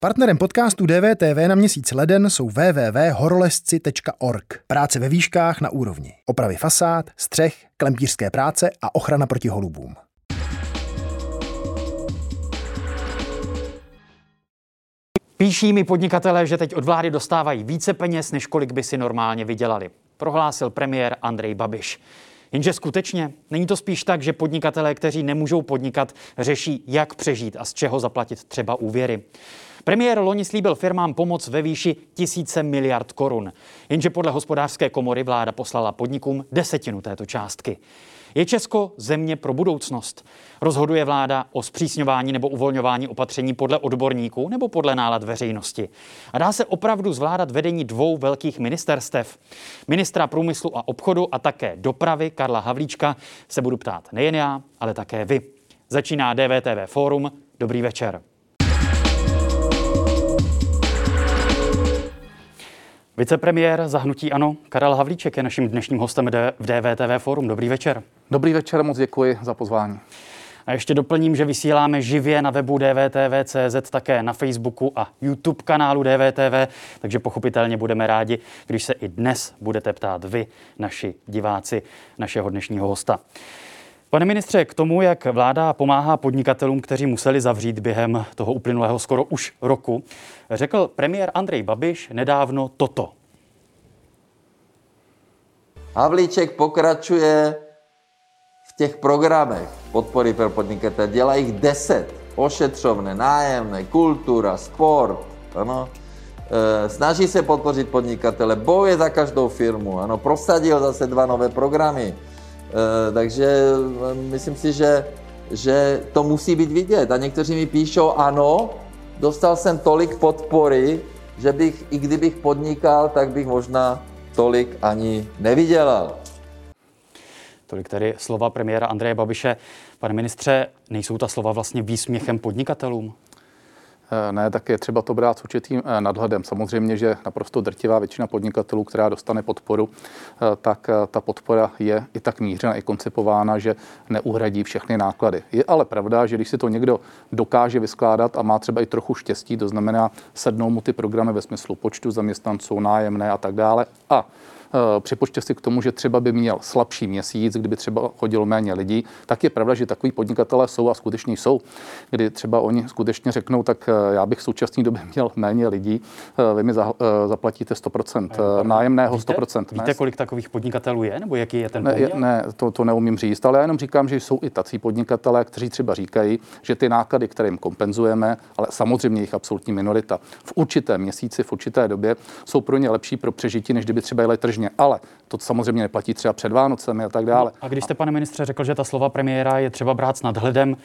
Partnerem podcastu DVTV na měsíc leden jsou www.horolezci.org. Práce ve výškách na úrovni. Opravy fasád, střech, klempířské práce a ochrana proti holubům. Píší mi podnikatelé, že teď od vlády dostávají více peněz, než kolik by si normálně vydělali. Prohlásil premiér Andrej Babiš. Jenže skutečně není to spíš tak, že podnikatelé, kteří nemůžou podnikat, řeší, jak přežít a z čeho zaplatit třeba úvěry. Premiér loni slíbil firmám pomoc ve výši tisíce miliard korun. Jenže podle hospodářské komory vláda poslala podnikům desetinu této částky. Je Česko země pro budoucnost? Rozhoduje vláda o zpřísňování nebo uvolňování opatření podle odborníků nebo podle nálad veřejnosti? A dá se opravdu zvládat vedení dvou velkých ministerstev? Ministra průmyslu a obchodu a také dopravy Karla Havlíčka se budu ptát nejen já, ale také vy. Začíná DVTV Fórum. Dobrý večer. Vicepremiér zahnutí Ano, Karel Havlíček je naším dnešním hostem v DVTV Forum. Dobrý večer. Dobrý večer, moc děkuji za pozvání. A ještě doplním, že vysíláme živě na webu dvtv.cz, také na Facebooku a YouTube kanálu DVTV, takže pochopitelně budeme rádi, když se i dnes budete ptát vy, naši diváci, našeho dnešního hosta. Pane ministře, k tomu, jak vláda pomáhá podnikatelům, kteří museli zavřít během toho uplynulého skoro už roku, řekl premiér Andrej Babiš nedávno toto. Havlíček pokračuje v těch programech podpory pro podnikatele. Dělá jich deset. Ošetřovné, nájemné, kultura, sport. Ano. E, snaží se podpořit podnikatele, bojuje za každou firmu. Ano, prosadil zase dva nové programy takže eh, myslím si, že, že to musí být vidět. A někteří mi píšou, ano, dostal jsem tolik podpory, že bych, i kdybych podnikal, tak bych možná tolik ani nevydělal. Tolik tedy slova premiéra Andreje Babiše. Pane ministře, nejsou ta slova vlastně výsměchem podnikatelům? Eh, ne, tak je třeba to brát s určitým eh, nadhledem. Samozřejmě, že naprosto drtivá většina podnikatelů, která dostane podporu, eh, tak ta podpora je i tak mířena, i koncipována, že neuhradí všechny náklady. Je ale pravda, že když si to někdo dokáže vyskládat a má třeba i trochu štěstí, to znamená sednou mu ty programy ve smyslu počtu zaměstnanců, nájemné a tak dále, a připočte si k tomu, že třeba by měl slabší měsíc, kdyby třeba chodilo méně lidí, tak je pravda, že takový podnikatelé jsou a skutečně jsou, kdy třeba oni skutečně řeknou, tak eh, já bych v současné době měl méně lidí, eh, vy mi zaplatíte 100%, nájemného 100%. Víte, víte, kolik takových podnikatelů je, nebo jaký je ten poměr? Ne, ne to, to neumím říct, ale já jenom říkám, že jsou i tací podnikatelé, kteří třeba říkají, že ty náklady, které jim kompenzujeme, ale samozřejmě jich absolutní minorita, v určité měsíci, v určité době jsou pro ně lepší pro přežití, než kdyby třeba jeli tržně běžně, ale to samozřejmě neplatí třeba před Vánocemi a tak dále. No, a když jste, pane ministře, řekl, že ta slova premiéra je třeba brát s nadhledem,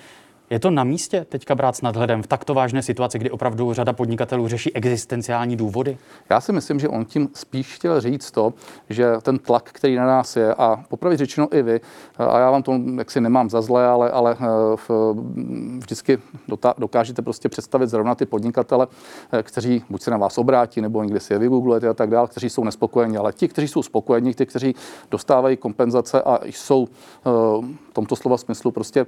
je to na místě teďka brát s nadhledem v takto vážné situaci, kdy opravdu řada podnikatelů řeší existenciální důvody? Já si myslím, že on tím spíš chtěl říct to, že ten tlak, který na nás je, a popravit řečeno i vy, a já vám to jaksi nemám za zlé, ale, ale eh, v, vždycky dokážete prostě představit zrovna ty podnikatele, eh, kteří buď se na vás obrátí, nebo někde si je vygooglujete a tak dále, kteří jsou nespokojení, ale ti, kteří jsou spokojení, ty, kteří dostávají kompenzace a jsou eh, v tomto slova smyslu prostě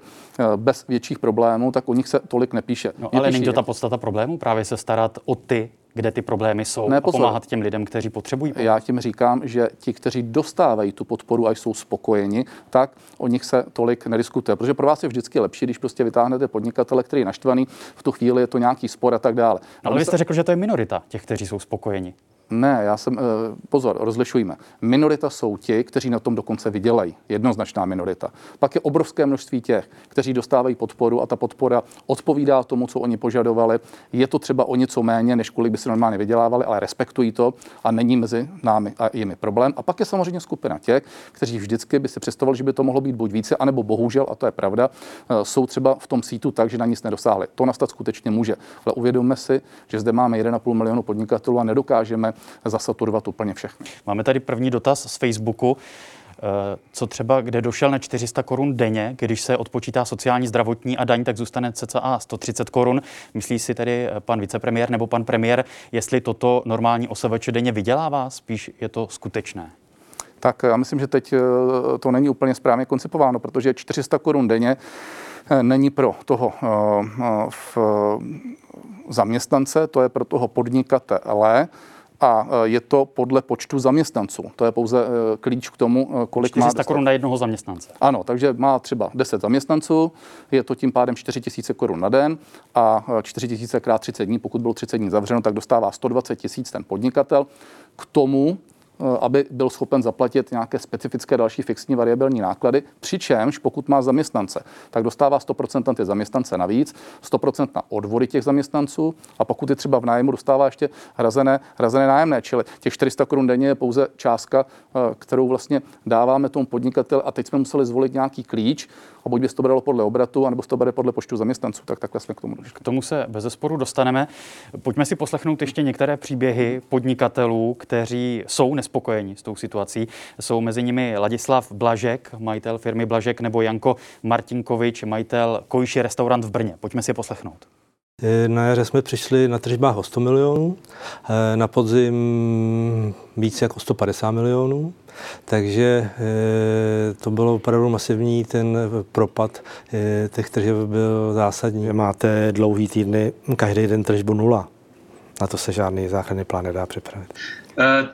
bez větších problémů, tak o nich se tolik nepíše. No, ale není to ta podstata problému, právě se starat o ty, kde ty problémy jsou ne, a pomáhat těm lidem, kteří potřebují pomoc. Já tím říkám, že ti, kteří dostávají tu podporu a jsou spokojeni, tak o nich se tolik nediskutuje. Protože pro vás je vždycky lepší, když prostě vytáhnete podnikatele, který je naštvaný, v tu chvíli je to nějaký spor a tak dále. No, ale vy jste řekl, že to je minorita těch, kteří jsou spokojeni. Ne, já jsem, eh, pozor, rozlišujme. Minorita jsou ti, kteří na tom dokonce vydělají. Jednoznačná minorita. Pak je obrovské množství těch, kteří dostávají podporu a ta podpora odpovídá tomu, co oni požadovali. Je to třeba o něco méně, než kolik by si normálně vydělávali, ale respektují to a není mezi námi a jimi problém. A pak je samozřejmě skupina těch, kteří vždycky by si představovali, že by to mohlo být buď více, anebo bohužel, a to je pravda, eh, jsou třeba v tom sítu tak, že na nic nedosáhli. To nastat skutečně může. Ale uvědomme si, že zde máme 1,5 milionu podnikatelů a nedokážeme zasaturovat úplně všechny. Máme tady první dotaz z Facebooku. Eh, co třeba, kde došel na 400 korun denně, když se odpočítá sociální, zdravotní a daň, tak zůstane cca 130 korun. Myslí si tedy eh, pan vicepremiér nebo pan premiér, jestli toto normální OSVČ denně vydělává? Spíš je to skutečné. Tak já myslím, že teď eh, to není úplně správně koncipováno, protože 400 korun denně není pro toho v zaměstnance, to je pro toho podnikatele a e, je to podle počtu zaměstnanců. To je pouze e, klíč k tomu, e, kolik 400 má. 400 korun na jednoho zaměstnance. Ano, takže má třeba 10 zaměstnanců, je to tím pádem 4 000 korun na den a 4 000 krát 30 dní, pokud bylo 30 dní zavřeno, tak dostává 120 tisíc ten podnikatel. K tomu aby byl schopen zaplatit nějaké specifické další fixní variabilní náklady, přičemž pokud má zaměstnance, tak dostává 100% na ty zaměstnance navíc, 100% na odvody těch zaměstnanců a pokud je třeba v nájmu, dostává ještě hrazené, hrazené nájemné, čili těch 400 korun denně je pouze částka, eh, kterou vlastně dáváme tomu podnikateli a teď jsme museli zvolit nějaký klíč, a buď by to bralo podle obratu, anebo to bere podle počtu zaměstnanců, tak takhle jsme k tomu došli. K tomu se bez zesporu dostaneme. Pojďme si poslechnout ještě některé příběhy podnikatelů, kteří jsou nespokojeni s tou situací. Jsou mezi nimi Ladislav Blažek, majitel firmy Blažek, nebo Janko Martinkovič, majitel Kojši restaurant v Brně. Pojďme si je poslechnout. Eh, na jaře jsme přišli na tržbách o 100 milionů, eh, na podzim více jako 150 milionů, takže eh, to bylo opravdu masivní, ten propad těch tržeb byl zásadní. Máte dlouhý týdny, každý den tržbu nula. Na to se žádný záchranný plán nedá připravit.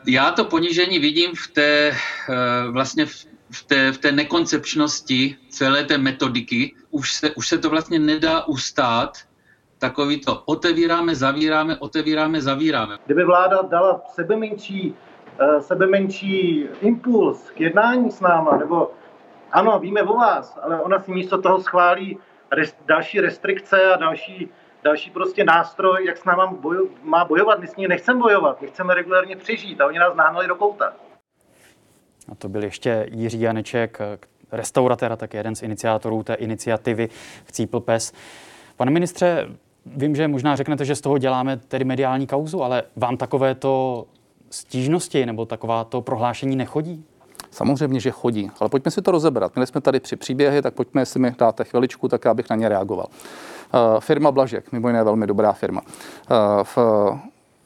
Já to ponížení vidím v té, vlastně v té, v té nekoncepčnosti celé té metodiky. Už se, už se to vlastně nedá ustát, takový to otevíráme, zavíráme, otevíráme, zavíráme. Kdyby vláda dala sebe menší, eh, sebe menší impuls k jednání s náma, nebo ano, víme o vás, ale ona si místo toho schválí rest, další restrikce a další, další prostě nástroj, jak s náma bojo, má bojovat. My s ní nechceme bojovat, my chceme regulárně přežít a oni nás nahnali do kouta. A to byl ještě Jiří Janeček, restauratér a také jeden z iniciátorů té iniciativy Chcípl pes. Pane ministře, Vím, že možná řeknete, že z toho děláme tedy mediální kauzu, ale vám takovéto stížnosti nebo takováto prohlášení nechodí? Samozřejmě, že chodí, ale pojďme si to rozebrat. Měli jsme tady při příběhy, tak pojďme, jestli mi dáte chviličku, tak já bych na ně reagoval. Uh, firma Blažek, mimo jiné velmi dobrá firma. Uh, v,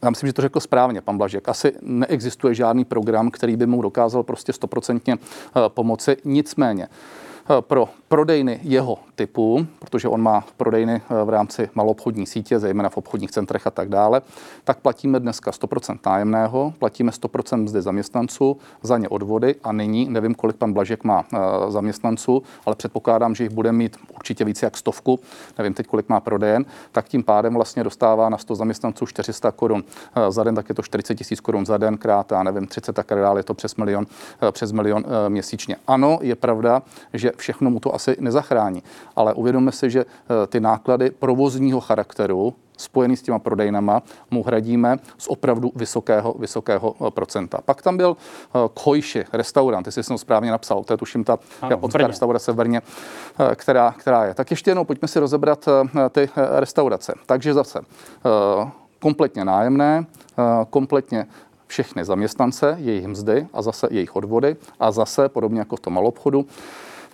já myslím, že to řekl správně pan Blažek. Asi neexistuje žádný program, který by mu dokázal prostě stoprocentně uh, pomoci. Nicméně, pro prodejny jeho typu, protože on má prodejny eh, v rámci maloobchodní sítě, zejména v obchodních centrech a tak dále, tak platíme dneska 100% nájemného, platíme 100% mzdy zaměstnanců, za ně odvody a nyní, nevím, kolik pan Blažek má eh, zaměstnanců, ale předpokládám, že jich bude mít určitě více jak stovku, nevím teď, kolik má prodejen, tak tím pádem vlastně dostává na 100 zaměstnanců 400 korun eh, za den, tak je to 40 tisíc korun za den, krát, já nevím, 30 tak dále, je to přes milion, přes milion měsíčně. Ano, je pravda, že všechno mu to asi nezachrání, ale uvědomme si, že eh, ty náklady provozního charakteru spojený s těma prodejnama mu hradíme z opravdu vysokého, vysokého eh, procenta. Pak tam byl eh, Kojši, restaurant, jestli jsem to správně napsal, to je tuším ta japonská restaurace v Brně, která, která je. Tak ještě jednou pojďme si rozebrat ty restaurace. Takže zase kompletně nájemné, kompletně všechny zaměstnance, jejich mzdy a zase jejich odvody a zase, podobně jako v tom malobchodu,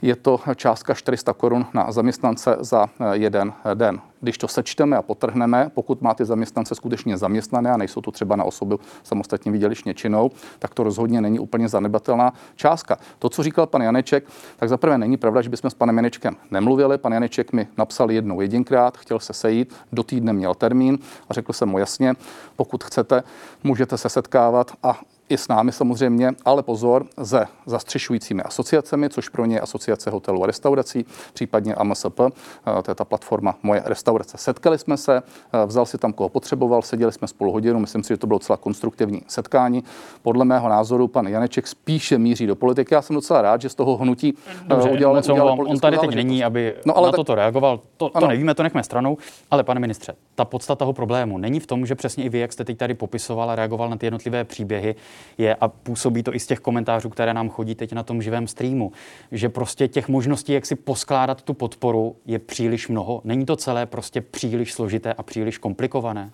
je to částka 400 korun na zaměstnance za eh, jeden den. Když to sečteme a potrhneme, pokud máte zaměstnance skutečně zaměstnané a nejsou to třeba na osobu samostatně vydělišně činnou, tak to rozhodně není úplně zanedbatelná částka. To, co říkal pan Janeček, tak zaprvé není pravda, že bychom s panem Janečkem nemluvili. Pan Janeček mi napsal jednou jedinkrát, chtěl se sejít, do týdne měl termín a řekl jsem mu jasně, pokud chcete, můžete se setkávat a i s námi samozřejmě, ale pozor, se zastřešujícími asociacemi, což pro ně je asociace hotelů a restaurací, případně AMSP, eh, to je ta platforma Moje restaurace. Setkali jsme se, eh, vzal si tam, koho potřeboval, seděli jsme spolu hodinu, myslím si, že to bylo docela konstruktivní setkání. Podle mého názoru pan Janeček spíše míří do politiky. Já jsem docela rád, že z toho hnutí eh, Dobře, udělal, udělal On tady teď není, aby no, ale na tak... toto reagoval. To, to nevíme, to nechme stranou. Ale pane ministře, ta podstata toho problému není v tom, že přesně i vy, jak jste teď tady popisoval a reagoval na ty jednotlivé příběhy, je, a působí to i z těch komentářů, které nám chodí teď na tom živém streamu, že prostě těch možností, jak si poskládat tu podporu, je příliš mnoho. Není to celé prostě příliš složité a příliš komplikované?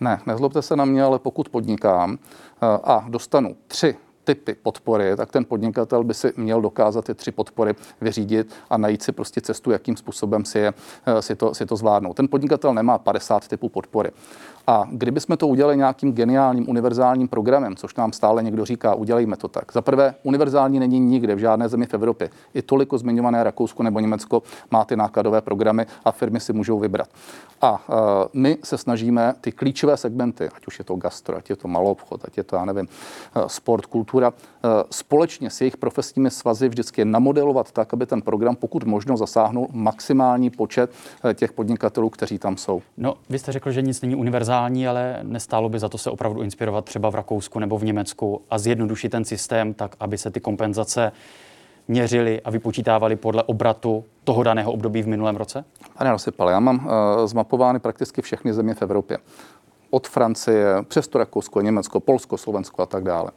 Ne, nezlobte se na mě, ale pokud podnikám eh, a dostanu tři typy podpory, tak ten podnikatel by si měl dokázat ty tři podpory vyřídit a najít si prostě cestu, jakým způsobem si, je, si, to, si to zvládnout. Ten podnikatel nemá 50 typů podpory. A kdybychom to udělali nějakým geniálním univerzálním programem, což nám stále někdo říká, udělejme to tak. Za prvé, univerzální není nikde v žádné zemi v Evropě. I toliko zmiňované Rakousko nebo Německo má ty nákladové programy a firmy si můžou vybrat. A uh, my se snažíme ty klíčové segmenty, ať už je to gastro, ať je to malou obchod, ať je to, já nevím, uh, sport, kultura, uh, společně s jejich profesními svazy vždycky namodelovat tak, aby ten program pokud možno zasáhnul maximální počet těch podnikatelů, kteří tam jsou. No, vy jste řekl, že nic není univerzální, ale nestálo by za to se opravdu inspirovat třeba v Rakousku nebo v Německu a zjednodušit ten systém tak, aby se ty kompenzace měřili a vypočítávali podle obratu toho daného období v minulém roce? Pane Rosypale, já mám uh, zmapovány prakticky všechny země v Evropě. Od Francie přes to Rakousko, Německo, Polsko, Slovensko a tak dále.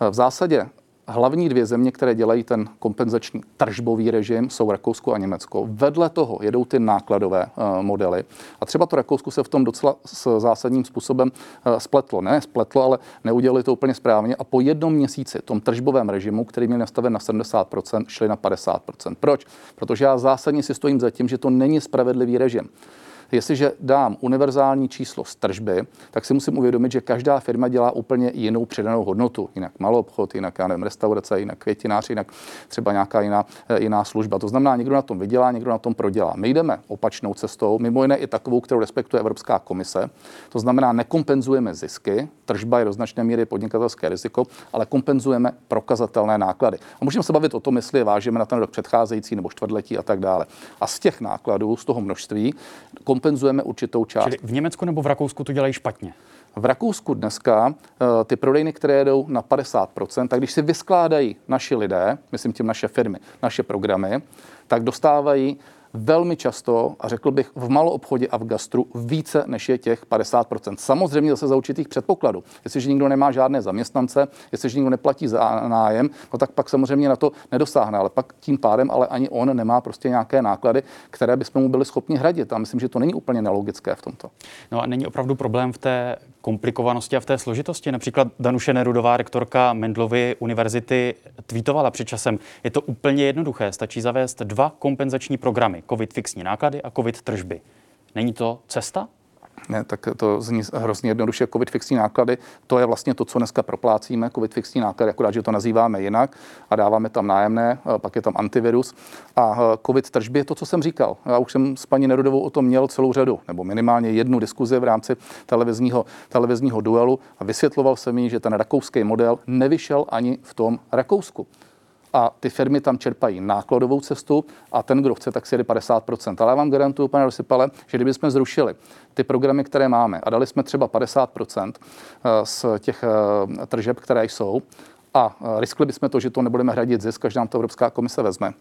Uh, v zásadě hlavní dvě země, které dělají ten kompenzační tržbový režim, jsou Rakousko a Německo. Vedle toho jedou ty nákladové uh, modely. A třeba to Rakousko se v tom docela s zásadním způsobem uh, spletlo. Ne spletlo, ale neudělali to úplně správně. A po jednom měsíci tom tržbovém režimu, který měl nastaven na 70%, šli na 50%. Proč? Protože já zásadně si stojím za tím, že to není spravedlivý režim. Jestliže dám univerzální číslo z tržby, tak si musím uvědomit, že každá firma dělá úplně jinou přidanou hodnotu. Jinak malou obchod, jinak já nevím, restaurace, jinak květinář, jinak třeba nějaká jiná, eh, jiná služba. To znamená, někdo na tom vydělá, někdo na tom prodělá. My jdeme opačnou cestou, mimo jiné i takovou, kterou respektuje Evropská komise. To znamená, nekompenzujeme zisky, tržba je do značné míry podnikatelské riziko, ale kompenzujeme prokazatelné náklady. A můžeme se bavit o tom, jestli je vážíme na ten rok předcházející nebo čtvrtletí a tak dále. A z těch nákladů, z toho množství, kompenzujeme určitou část. Čili v Německu nebo v Rakousku to dělají špatně? V Rakousku dneska eh, ty prodejny, které jedou na 50%, tak když si vyskládají naši lidé, myslím tím naše firmy, naše programy, tak dostávají velmi často, a řekl bych v malou obchodě a v gastru, více než je těch 50%. Samozřejmě zase za určitých předpokladů. Jestliže nikdo nemá žádné zaměstnance, jestliže nikdo neplatí za nájem, no tak pak samozřejmě na to nedosáhne, ale pak tím pádem ale ani on nemá prostě nějaké náklady, které bychom mu byli schopni hradit. A myslím, že to není úplně nelogické v tomto. No a není opravdu problém v té komplikovanosti a v té složitosti. Například Danuše Nerudová, rektorka Mendlovy univerzity, tweetovala před časem. Je to úplně jednoduché, stačí zavést dva kompenzační programy, COVID fixní náklady a COVID tržby. Není to cesta? Ne, tak to zní hrozně jednoduše. COVID fixní náklady, to je vlastně to, co dneska proplácíme. COVID fixní náklady, akorát, že to nazýváme jinak a dáváme tam nájemné, pak je tam antivirus. A COVID tržby je to, co jsem říkal. Já už jsem s paní Nerudovou o tom měl celou řadu, nebo minimálně jednu diskuzi v rámci televizního, televizního duelu a vysvětloval jsem jí, že ten rakouský model nevyšel ani v tom Rakousku a ty firmy tam čerpají nákladovou cestu a ten, kdo chce, tak si jede 50%. Ale já vám garantuju, pane Rosypale, že kdybychom zrušili ty programy, které máme a dali jsme třeba 50% eh, z těch eh, tržeb, které jsou, a eh, riskli bychom to, že to nebudeme hradit zisk, až nám to Evropská komise vezme,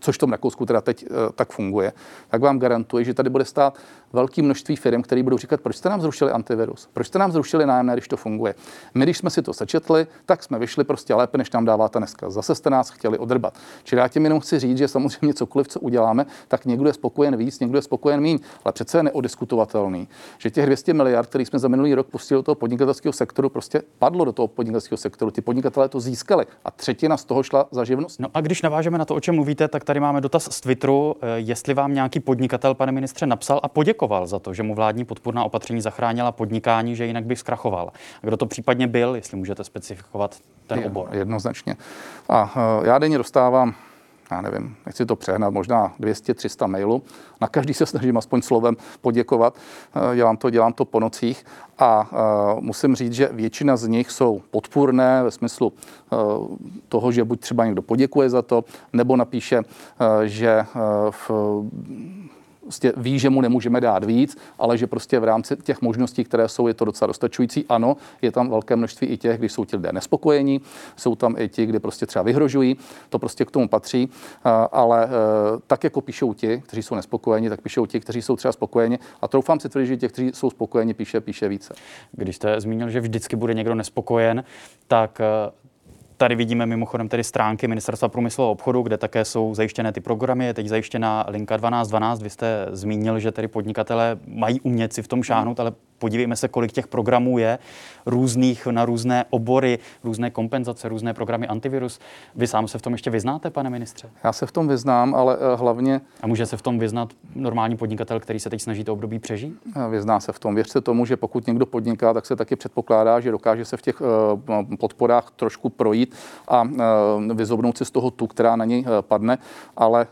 což v tom Rakousku teda teď tak funguje, tak vám garantuji, že tady bude stát velké množství firm, které budou říkat, proč jste nám zrušili antivirus, proč jste nám zrušili nájemné, když to funguje. My, když jsme si to sečetli, tak jsme vyšli prostě lépe, než nám dáváte dneska. Zase jste nás chtěli odrbat. Čili já tím jenom chci říct, že samozřejmě cokoliv, co uděláme, tak někdo je spokojen víc, někdo je spokojen méně. Ale přece je neodiskutovatelný, že těch 200 miliard, které jsme za minulý rok pustili do toho podnikatelského sektoru, prostě padlo do toho podnikatelského sektoru. Ty podnikatelé to získali a třetina z toho šla za živnost. No a když navážeme na to, o čem mluvíte, tak tady máme dotaz z Twitteru, eh, jestli vám nějaký podnikatel, pane ministře, napsal a poděkoval poděkoval za to, že mu vládní podpůrná opatření zachránila podnikání, že jinak by zkrachoval. A kdo to případně byl, jestli můžete specifikovat ten obor? Jednoznačně. A uh, já denně dostávám já nevím, nechci to přehnat, možná 200-300 mailů. Na každý se snažím aspoň slovem poděkovat. Eh, dělám to, dělám to po nocích a uh, musím říct, že většina z nich jsou podpůrné ve smyslu toho, že buď třeba někdo poděkuje za to, nebo napíše, že v prostě ví, že mu nemůžeme dát víc, ale že prostě v rámci těch možností, které jsou, je to docela dostačující. Ano, je tam velké množství i těch, když jsou ti lidé nespokojení, jsou tam i ti, kdy prostě třeba vyhrožují, to prostě k tomu patří, ale e, tak jako píšou ti, kteří jsou nespokojeni, tak píšou ti, kteří jsou třeba spokojeni a troufám si tvrdit, že těch, kteří jsou spokojeni, píše, píše více. Když jste zmínil, že vždycky bude někdo nespokojen, tak e, Tady vidíme mimochodem tedy stránky Ministerstva průmyslu a obchodu, kde také jsou zajištěné ty programy. Je teď zajištěna linka 1212. Vy jste zmínil, že tedy podnikatele mají umět si v tom šáhnout, ale podívejme se, kolik těch programů je, různých na různé obory, různé kompenzace, různé programy antivirus. Vy sám se v tom ještě vyznáte, pane ministře? Já se v tom vyznám, ale eh, hlavně... A může se v tom vyznat normální podnikatel, který se teď snaží to období přežít? Eh, vyzná se v tom. Věřte tomu, že pokud někdo podniká, tak se taky předpokládá, že dokáže se v těch eh, podporách trošku projít a vyzobnout si z toho tu, která na něj padne, ale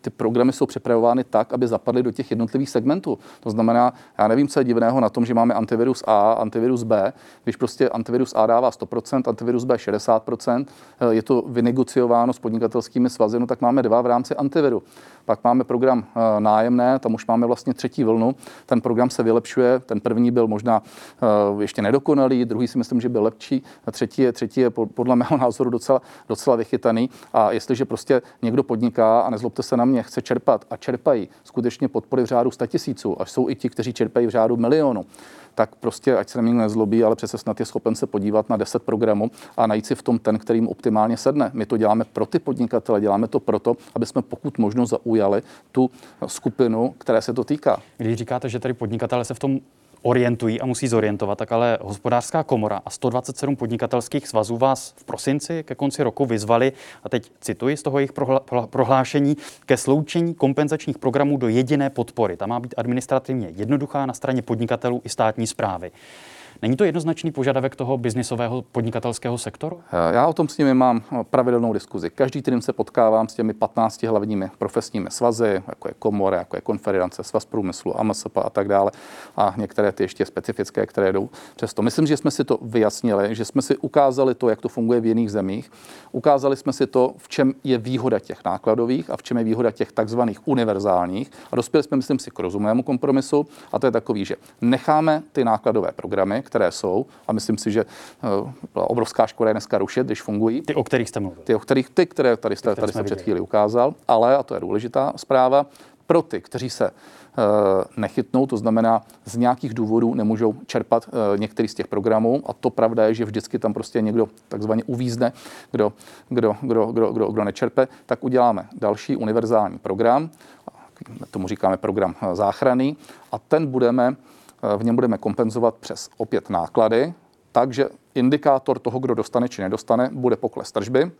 ty programy jsou připravovány tak, aby zapadly do těch jednotlivých segmentů. To znamená, já nevím, co je divného na tom, že máme antivirus A, antivirus B, když prostě antivirus A dává 100%, antivirus B 60%, eh, je to vynegociováno s podnikatelskými svazy, no tak máme dva v rámci antiviru. Pak máme program eh, nájemné, tam už máme vlastně třetí vlnu. Ten program se vylepšuje, ten první byl možná eh, ještě nedokonalý, druhý si myslím, že byl lepší, a třetí je, třetí je podle mého názoru docela, docela vychytaný. A jestliže prostě někdo podniká, a nezlobte se na mě, chce čerpat a čerpají skutečně podpory v řádu 100 tisíců, až jsou i ti, kteří čerpají v řádu milionu, tak prostě, ať se na nezlobí, ale přece snad je schopen se podívat na 10 programů a najít si v tom ten, kterým optimálně sedne. My to děláme pro ty podnikatele, děláme to proto, aby jsme pokud možno zaujali tu skupinu, které se to týká. Když říkáte, že tady podnikatele se v tom orientují a musí zorientovat, tak ale hospodářská komora a 127 podnikatelských svazů vás v prosinci ke konci roku vyzvali, a teď cituji z toho jejich prohlášení, ke sloučení kompenzačních programů do jediné podpory. Ta má být administrativně jednoduchá na straně podnikatelů i státní zprávy. Není to jednoznačný požadavek toho biznisového podnikatelského sektoru? Eh, já o tom s nimi mám eh, pravidelnou diskuzi. Každý týden se potkávám s těmi 15 hlavními profesními svazy, jako je komora, jako je konference, svaz průmyslu, AMSP a tak dále. A některé ty ještě specifické, které jdou přesto. Myslím, že jsme si to vyjasnili, že jsme si ukázali to, jak to funguje v jiných zemích. Ukázali jsme si to, v čem je výhoda těch nákladových a v čem je výhoda těch takzvaných univerzálních. A dospěli jsme, myslím si, k rozumému kompromisu. A to je takový, že necháme ty nákladové programy, které jsou, a myslím si, že eh, byla obrovská škoda je dneska rušit, když fungují. Ty, o kterých jste mluvil. Ty, o kterých, ty, které tady jste, tady jste před chvíli ukázal, ale, a to je důležitá zpráva, pro ty, kteří se uh, nechytnou, to znamená z nějakých důvodů nemůžou čerpat uh, některý z těch programů a to pravda je, že vždycky tam prostě někdo takzvaně uvízne, kdo, kdo, kdo, kdo, kdo, kdo nečerpe, tak uděláme další univerzální program, tomu říkáme program záchrany a ten budeme v něm budeme kompenzovat přes opět náklady, takže indikátor toho, kdo dostane či nedostane, bude pokles tržby.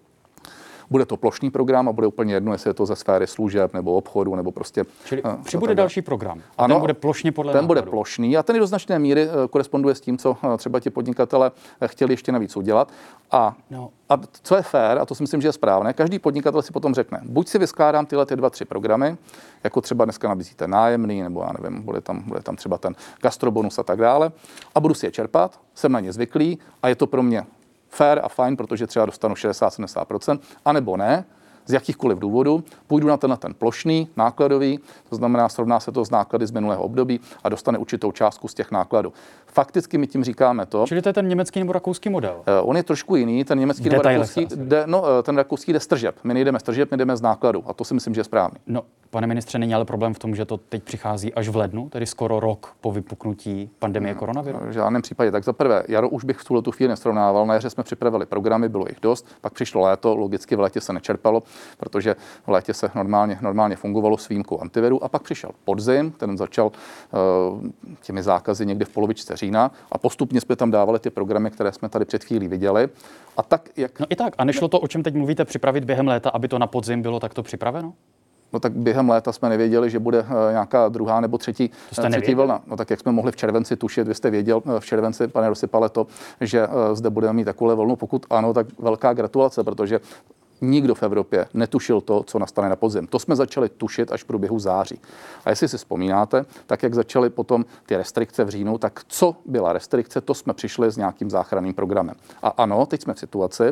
Bude to plošný program a bude úplně jedno, jestli je to ze sféry služeb nebo obchodu nebo prostě. Čili uh, přibude další program. A ano, ten bude plošně podle Ten bude plošný a ten do značné míry uh, koresponduje s tím, co uh, třeba ti podnikatele chtěli ještě navíc udělat. A, no. a co je fér, a to si myslím, že je správné, každý podnikatel si potom řekne, buď si vyskládám tyhle ty dva, tři programy, jako třeba dneska nabízíte nájemný, nebo já nevím, bude tam, bude tam třeba ten gastrobonus a tak dále, a budu si je čerpat, jsem na ně zvyklý a je to pro mě fair a fajn, protože třeba dostanu 60-70%, anebo ne, z jakýchkoliv důvodů, půjdu na ten, na ten plošný, nákladový, to znamená, srovná se to s náklady z minulého období a dostane určitou částku z těch nákladů. Fakticky my tím říkáme to. Čili to je ten německý nebo rakouský model? Uh, on je trošku jiný, ten německý nebo rakouský, jde, no, eh, ten rakouský jde z tržeb. My nejdeme z tržeb, my jdeme z nákladu a to si myslím, že je správný. No, pane ministře, není ale problém v tom, že to teď přichází až v lednu, tedy skoro rok po vypuknutí pandemie no, koronaviru? V žádném případě. Tak za prvé, jaro už bych v tuhle tu chvíli nesrovnával. Na jaře jsme připravili programy, bylo jich dost, pak přišlo léto, logicky v létě se nečerpalo, protože v létě se normálně, normálně fungovalo s výjimkou antiviru a pak přišel podzim, ten začal uh, těmi zákazy někde v polovičce října a postupně jsme tam dávali ty programy, které jsme tady před chvílí viděli. A tak, jak... No i tak. A nešlo to, o čem teď mluvíte, připravit během léta, aby to na podzim bylo takto připraveno? No tak během léta jsme nevěděli, že bude eh, nějaká druhá nebo třetí, eh, třetí vlna. No tak jak jsme mohli v červenci tušit, vy jste věděl v červenci, pane Rosypale, to, že zde budeme mít takovou vlnu. Pokud ano, tak velká gratulace, protože Nikdo v Evropě netušil to, co nastane na podzim. To jsme začali tušit až v průběhu září. A jestli si vzpomínáte, tak jak začaly potom ty restrikce v říjnu, tak co byla restrikce, to jsme přišli s nějakým záchranným programem. A ano, teď jsme v situaci,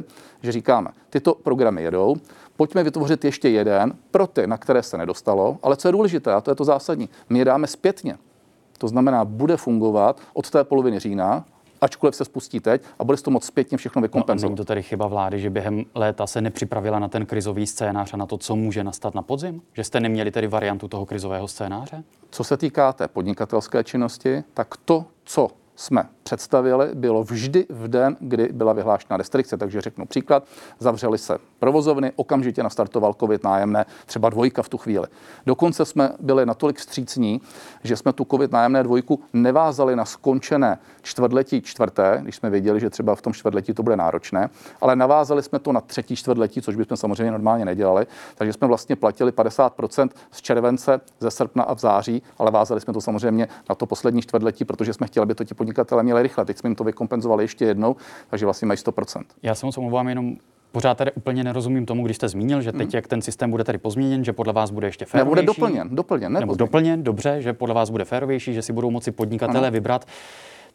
že říkáme, tyto programy jedou, pojďme vytvořit ještě jeden pro ty, na které se nedostalo, ale co je důležité, a to je to zásadní, my je dáme zpětně. To znamená, bude fungovat od té poloviny října ačkoliv se spustí teď a bude to moc zpětně všechno vykompenzovat. No, není to tady chyba vlády, že během léta se nepřipravila na ten krizový scénář a na to, co může nastat na podzim? Že jste neměli tedy variantu toho krizového scénáře? Co se týká té podnikatelské činnosti, tak to, co jsme představili, bylo vždy v den, kdy byla vyhlášena restrikce. Takže řeknu příklad, zavřeli se provozovny, okamžitě nastartoval COVID nájemné, třeba dvojka v tu chvíli. Dokonce jsme byli natolik vstřícní, že jsme tu COVID nájemné dvojku nevázali na skončené čtvrtletí čtvrté, když jsme věděli, že třeba v tom čtvrtletí to bude náročné, ale navázali jsme to na třetí čtvrtletí, což bychom samozřejmě normálně nedělali. Takže jsme vlastně platili 50% z července, ze srpna a v září, ale vázali jsme to samozřejmě na to poslední čtvrtletí, protože jsme chtěli, aby to ti podnikatelé měli rychle. Teď jsme jim to vykompenzovali ještě jednou, takže vlastně mají 100%. Já se moc omlouvám, jenom Pořád tady úplně nerozumím tomu, když jste zmínil, že teď, hmm. jak ten systém bude tady pozměněn, že podle vás bude ještě férovější. Nebude doplněn, doplněn, ne Nebo doplněn, dobře, že podle vás bude férovější, že si budou moci podnikatele vybrat.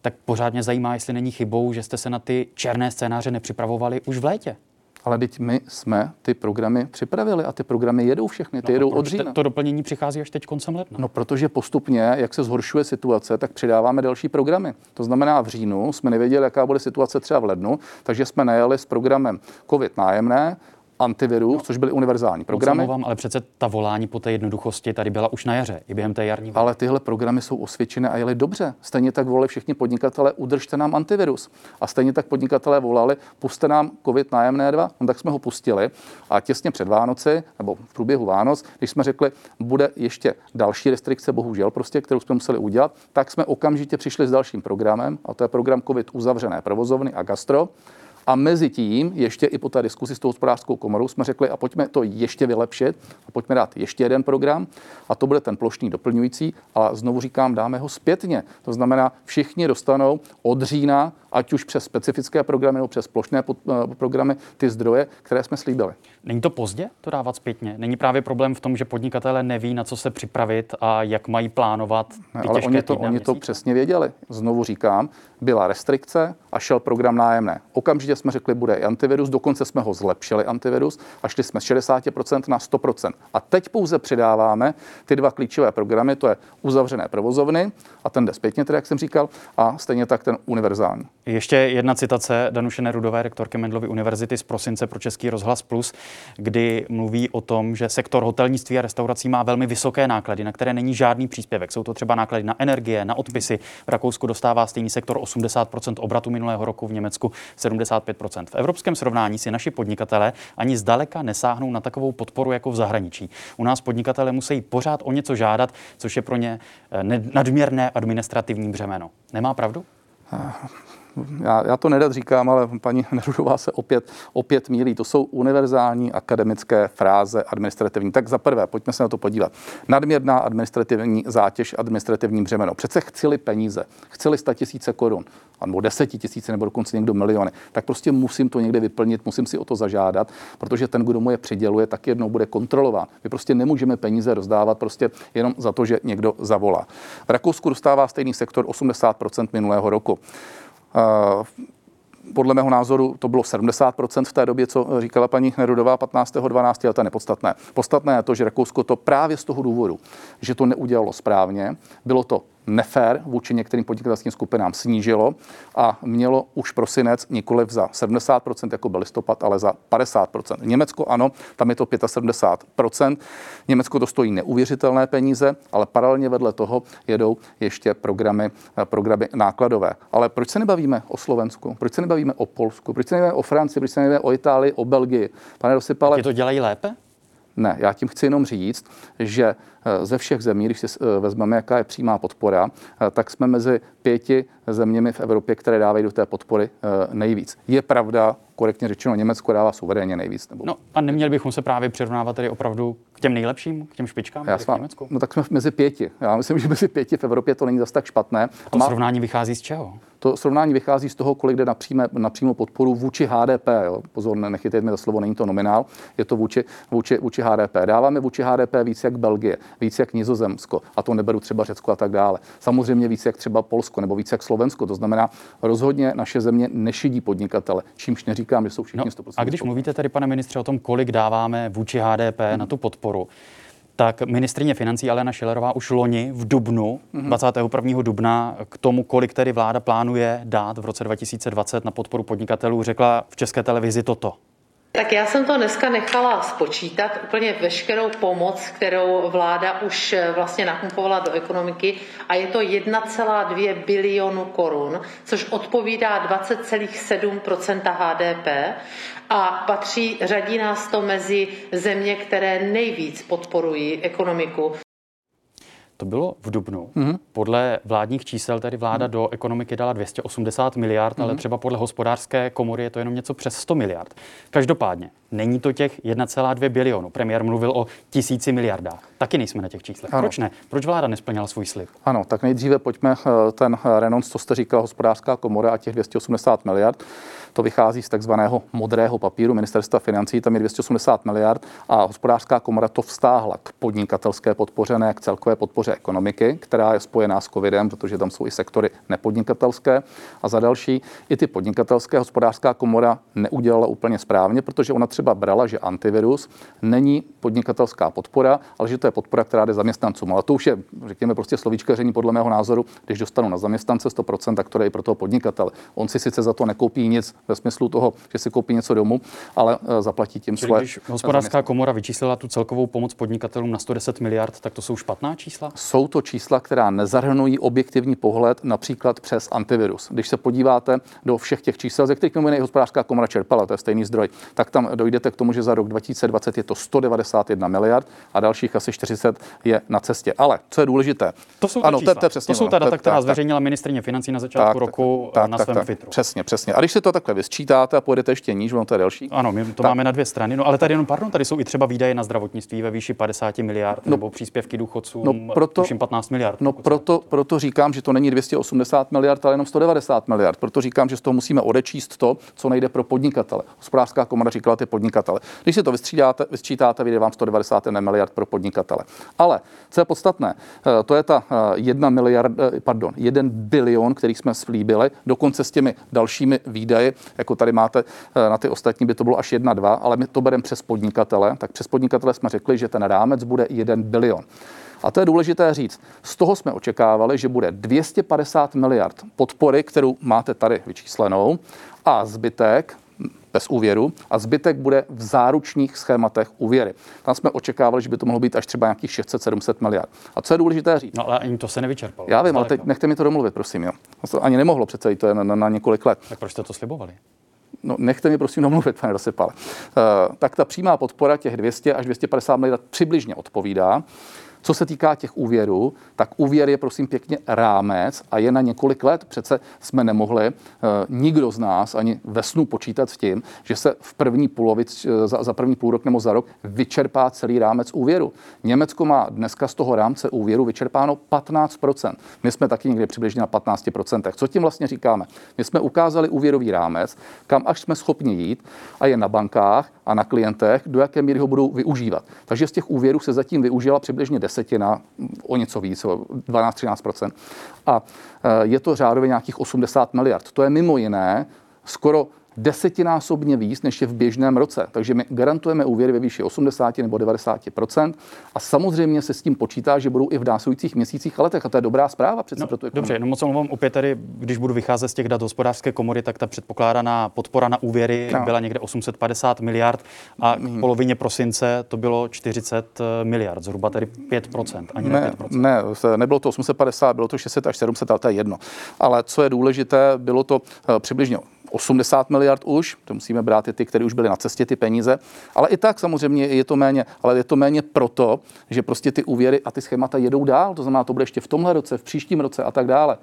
Tak pořád mě zajímá, jestli není chybou, že jste se na ty černé scénáře nepřipravovali už v létě. Ale teď my jsme ty programy připravili a ty programy jedou všechny, ty no jedou od října. To doplnění přichází až teď koncem ledna. No, protože postupně, jak se zhoršuje situace, tak přidáváme další programy. To znamená, v říjnu jsme nevěděli, jaká bude situace třeba v lednu, takže jsme najeli s programem COVID nájemné, antivirus, no, což byly univerzální programy. Vám, ale přece ta volání po té jednoduchosti tady byla už na jaře, i během té jarní. Ale tyhle programy jsou osvědčené a jeli dobře. Stejně tak volali všichni podnikatele, udržte nám antivirus. A stejně tak podnikatelé volali, puste nám COVID nájemné 2. No, tak jsme ho pustili a těsně před Vánoci, nebo v průběhu Vánoc, když jsme řekli, bude ještě další restrikce, bohužel prostě, kterou jsme museli udělat, tak jsme okamžitě přišli s dalším programem, a to je program COVID uzavřené provozovny a gastro. A mezi tím, ještě i po té diskusi s tou hospodářskou komorou, jsme řekli, a pojďme to ještě vylepšit, a pojďme dát ještě jeden program, a to bude ten plošný doplňující, ale znovu říkám, dáme ho zpětně. To znamená, všichni dostanou od října, ať už přes specifické programy nebo přes plošné eh, programy, ty zdroje, které jsme slíbili. Není to pozdě to dávat zpětně? Není právě problém v tom, že podnikatele neví, na co se připravit a jak mají plánovat ty ne, Ale oni to, oni to přesně věděli. Znovu říkám, byla restrikce a šel program nájemné. Okamžitě jsme řekli, bude i antivirus, dokonce jsme ho zlepšili antivirus a šli jsme z 60% na 100%. A teď pouze přidáváme ty dva klíčové programy, to je uzavřené provozovny a ten jde zpětně, tedy, jak jsem říkal, a stejně tak ten univerzální. Ještě jedna citace Danuše Nerudové, rektorky Mendlovy univerzity z prosince pro Český rozhlas Plus, kdy mluví o tom, že sektor hotelnictví a restaurací má velmi vysoké náklady, na které není žádný příspěvek. Jsou to třeba náklady na energie, na odpisy. V Rakousku dostává stejný sektor 80% obratu minulého roku, v Německu 75 V evropském srovnání si naši podnikatelé ani zdaleka nesáhnou na takovou podporu jako v zahraničí. U nás podnikatelé musí pořád o něco žádat, což je pro ně eh, nadměrné administrativní břemeno. Nemá pravdu? Já, já to nedat říkám, ale paní Nerudová se opět, opět mílí. To jsou univerzální akademické fráze administrativní. Tak za prvé, pojďme se na to podívat. Nadměrná administrativní zátěž, administrativní břemeno. Přece chcili peníze, chcili 100 tisíce korun, nebo 10 tisíce, nebo dokonce někdo miliony. Tak prostě musím to někde vyplnit, musím si o to zažádat, protože ten, kdo mu je přiděluje, tak jednou bude kontrolován. My prostě nemůžeme peníze rozdávat prostě jenom za to, že někdo zavolá. V Rakousku dostává stejný sektor 80% minulého roku. Eh, podle mého názoru to bylo 70% v té době, co říkala paní Nerudová 15.12., ale to je nepodstatné. Podstatné je to, že Rakousko to právě z toho důvodu, že to neudělalo správně, bylo to nefér vůči některým podnikatelským skupinám snížilo a mělo už prosinec nikoliv za 70%, jako byl listopad, ale za 50%. Německo ano, tam je to 75%. Německo to stojí neuvěřitelné peníze, ale paralelně vedle toho jedou ještě programy, programy nákladové. Ale proč se nebavíme o Slovensku? Proč se nebavíme o Polsku? Proč se nebavíme o Francii? Proč se nebavíme o Itálii, o Belgii? Pane Rosypale, Taky to dělají lépe? Ne, já tím chci jenom říct, že eh, ze všech zemí, když si eh, vezmeme, jaká je přímá podpora, eh, tak jsme mezi pěti zeměmi v Evropě, které dávají do té podpory nejvíc. Je pravda, korektně řečeno, Německo dává suverénně nejvíc. Nebo... No a neměli bychom se právě přirovnávat tedy opravdu těm nejlepším, k těm špičkám Já v Německu? No tak jsme mezi pěti. Já myslím, že mezi pěti v Evropě to není zase tak špatné. A to Má... srovnání vychází z čeho? To srovnání vychází z toho, kolik jde na, přímé, na přímou podporu vůči HDP. Jo. Pozor, nechytejte mi za slovo, není to nominál, je to vůči, vůči, vůči HDP. Dáváme vůči HDP víc jak Belgie, víc jak Nizozemsko, a to neberu třeba Řecko a tak dále. Samozřejmě víc jak třeba Polsko nebo víc jak Slovensko. To znamená, rozhodně naše země nešidí podnikatele, čímž neříkám, že jsou všichni no, 100%. A když mluvíte tady, pane ministře, o tom, kolik dáváme vůči HDP hmm. na tu podporu, tak ministrině financí Alena Šilerová už loni v Dubnu, mm-hmm. 21. dubna, k tomu, kolik tedy vláda plánuje dát v roce 2020 na podporu podnikatelů, řekla v české televizi toto. Tak já jsem to dneska nechala spočítat úplně veškerou pomoc, kterou vláda už eh, vlastně nakumpovala do ekonomiky a je to 1,2 bilionu korun, což odpovídá 20,7% HDP a patří, řadí nás to mezi země, které nejvíc podporují ekonomiku. To bylo v Dubnu. Mm-hmm. Podle vládních čísel tedy vláda mm-hmm. do ekonomiky dala 280 miliard, mm-hmm. ale mhm. třeba podle hospodářské komory je to jenom něco přes 100 miliard. Každopádně, není to těch 1,2 bilionu. Premiér mluvil o tisíci miliardách. Taky nejsme na těch číslech. Ano. Proč ne? Proč vláda nesplněla svůj slib? Ano, tak nejdříve pojďme eh, ten renonc, co jste říkal, hospodářská komora a těch 280 miliard. To vychází z takzvaného modrého papíru ministerstva financí, tam je 280 miliard a hospodářská komora to vstáhla k podnikatelské podpoře, ne k celkové podpoře ekonomiky, která je spojená s covidem, protože tam jsou i sektory nepodnikatelské. A za další, i ty podnikatelské hospodářská komora neudělala úplně správně, protože ona třeba brala, že antivirus není podnikatelská podpora, ale že to je podpora, která jde zaměstnancům. Ale to už je, řekněme, prostě slovíčkaření podle mého názoru, když dostanu na zaměstnance 100%, tak to je i pro toho podnikatele. On si sice za to nekoupí nic ve smyslu toho, že si koupí něco domů, ale eh, zaplatí tím Čili svoje. Když hospodářská komora vyčíslila tu celkovou pomoc podnikatelům na 110 miliard, tak to jsou špatná čísla? Jsou to čísla, která nezahrnují objektivní pohled například přes antivirus. Když se podíváte do všech těch čísel, ze kterých mimo jiné hospodářská komora čerpala, to je stejný zdroj, tak tam dojdete k tomu, že za rok 2020 je to 191 miliard a dalších asi 40 je na cestě. Ale co je důležité? To jsou, ano, to, to, přesně to jsou ta data, která zveřejnila ministrině financí na začátku tak, roku tak, na svém tak, Twitteru. Přesně, přesně. A když se to takhle vysčítáte a pojedete ještě níž, ono to je delší. Ano, my to tak. máme na dvě strany. No ale tady jenom, pardon, tady jsou i třeba výdaje na zdravotnictví ve výši 50 miliard no, nebo příspěvky důchodcům, no, proto, tuším 15 miliard. No proto, proto říkám, že to není 280 miliard, ale jenom 190 miliard. Proto říkám, že z toho musíme odečíst to, co nejde pro podnikatele. Hospodářská komora říkala ty podnikatele. Když si to vystřídáte, vysčítáte, vyjde vám 190 miliard pro podnikatele. Ale co je podstatné, eh, to je ta eh, jedna miliard, eh, pardon, jeden bilion, který jsme slíbili, dokonce s těmi dalšími výdaji, jako tady máte na ty ostatní, by to bylo až jedna dva, ale my to bereme přes podnikatele, tak přes podnikatele jsme řekli, že ten rámec bude jeden bilion. A to je důležité říct. Z toho jsme očekávali, že bude 250 miliard podpory, kterou máte tady vyčíslenou, a zbytek bez úvěru a zbytek bude v záručních schématech úvěry. Tam jsme očekávali, že by to mohlo být až třeba nějakých 600-700 miliard. A co je důležité říct? No ale ani to se nevyčerpalo. Já vím, ale teď nechte mi to domluvit, prosím. Jo. To ani nemohlo přece, to je na, na, na několik let. Tak proč jste to slibovali? No, nechte mi prosím domluvit, pane Rosypale. Uh, tak ta přímá podpora těch 200 až 250 miliard přibližně odpovídá. Co se týká těch úvěrů, tak úvěr je prosím pěkně rámec a je na několik let. Přece jsme nemohli uh, nikdo z nás ani ve snu počítat s tím, že se v první polovic, uh, za, za první půl rok nebo za rok vyčerpá celý rámec úvěru. Německo má dneska z toho rámce úvěru vyčerpáno 15%. My jsme taky někde přibližně na 15%. Co tím vlastně říkáme? My jsme ukázali úvěrový rámec, kam až jsme schopni jít a je na bankách a na klientech, do jaké míry ho budou využívat. Takže z těch úvěrů se zatím využila přibližně desetina, o něco víc, o 12-13% A e, je to řádově nějakých 80 miliard. To je mimo jiné skoro desetinásobně víc, než je v běžném roce. Takže my garantujeme úvěry ve výši 80 nebo 90% a samozřejmě se s tím počítá, že budou i v následujících měsících a letech. A to je dobrá zpráva přece no, pro tu Dobře, no moc mluvám opět tady, když budu vycházet z těch dat hospodářské komory, tak ta předpokládaná podpora na úvěry no. byla někde 850 miliard a v polovině prosince to bylo 40 eh, miliard, zhruba tedy 5% ani ne, ne 5% Ne, nebylo to 850, bylo to 600 až 700, ale to je jedno. Ale co je důležité, bylo to eh, přibližně 80 miliard už, to musíme brát i ty, které už byly na cestě, ty peníze, ale i tak samozřejmě je to méně, ale je to méně proto, že prostě ty úvěry a ty schémata jedou dál, to znamená, to bude ještě v tomhle roce, v příštím roce a tak dále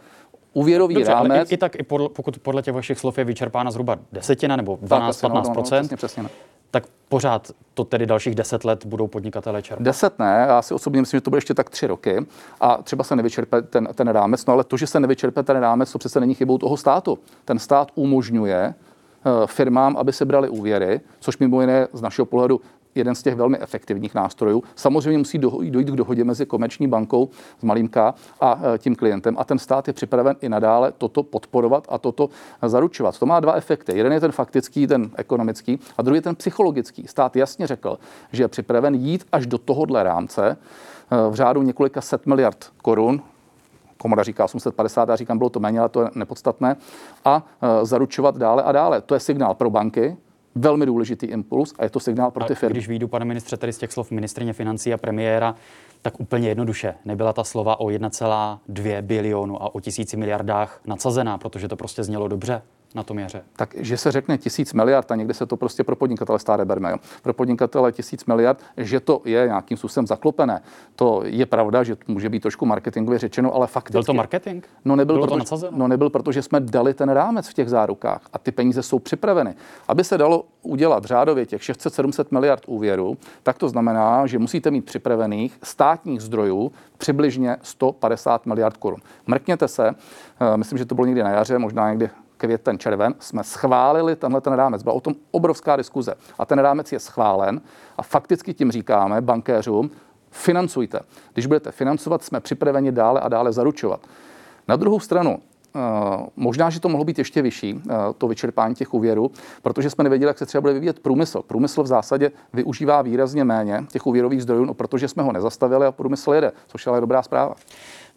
úvěrový Dobře, rámec. Ale i, i tak, i podle, pokud podle těch vašich slov je vyčerpána zhruba desetina nebo 12-15%, no, no, no, přesně, přesně, ne. Tak pořád to tedy dalších deset let budou podnikatelé čerpat? Deset ne, já si osobně myslím, že to bude ještě tak tři roky a třeba se nevyčerpe ten, ten rámec, no ale to, že se nevyčerpe ten rámec, to přece není chybou toho státu. Ten stát umožňuje eh, firmám, aby se brali úvěry, což mimo jiné z našeho pohledu jeden z těch velmi efektivních nástrojů. Samozřejmě musí dojít k dohodě mezi komerční bankou s malým K a e, tím klientem a ten stát je připraven i nadále toto podporovat a toto zaručovat. To má dva efekty. Jeden je ten faktický, ten ekonomický a druhý je ten psychologický. Stát jasně řekl, že je připraven jít až do tohohle rámce e, v řádu několika set miliard korun, komora říká 850, já říkám, bylo to méně, ale to je nepodstatné, a e, zaručovat dále a dále. To je signál pro banky, velmi důležitý impuls a je to signál pro ty firmy. Když výjdu, pane ministře, tady z těch slov ministrině financí a premiéra, tak úplně jednoduše. Nebyla ta slova o 1,2 bilionu a o tisíci miliardách nadsazená, protože to prostě znělo dobře na tom jaře? Tak, že se řekne tisíc miliard a někde se to prostě pro podnikatele stále berme. Jo. Pro podnikatele tisíc miliard, že to je nějakým způsobem zaklopené. To je pravda, že to může být trošku marketingově řečeno, ale fakticky. Byl to marketing? No nebyl, Bylo protože, to no nebyl, protože jsme dali ten rámec v těch zárukách a ty peníze jsou připraveny. Aby se dalo udělat řádově těch 600-700 miliard úvěru, tak to znamená, že musíte mít připravených státních zdrojů přibližně 150 miliard korun. Mrkněte se, eh, myslím, že to bylo někdy na jaře, možná někdy květen, červen, jsme schválili tenhle ten rámec. Byla o tom obrovská diskuze. A ten rámec je schválen a fakticky tím říkáme bankéřům, financujte. Když budete financovat, jsme připraveni dále a dále zaručovat. Na druhou stranu, Uh, možná, že to mohlo být ještě vyšší, uh, to vyčerpání těch úvěrů, protože jsme nevěděli, jak se třeba bude vyvíjet průmysl. Průmysl v zásadě využívá výrazně méně těch úvěrových zdrojů, no, protože jsme ho nezastavili a průmysl jede, což je ale dobrá zpráva.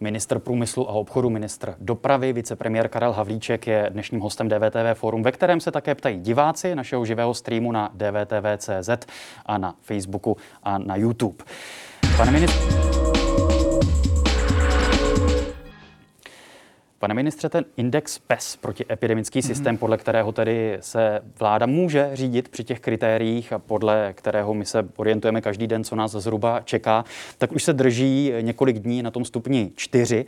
Ministr průmyslu a obchodu, ministr dopravy, vicepremiér Karel Havlíček je dnešním hostem DVTV Forum, ve kterém se také ptají diváci našeho živého streamu na dvtv.cz a na Facebooku a na YouTube. Pane ministře, Pane ministře, ten index PES, protiepidemický mm-hmm. systém, podle kterého tedy se vláda může řídit při těch kritériích a podle kterého my se orientujeme každý den, co nás zhruba čeká, tak už se drží několik dní na tom stupni 4,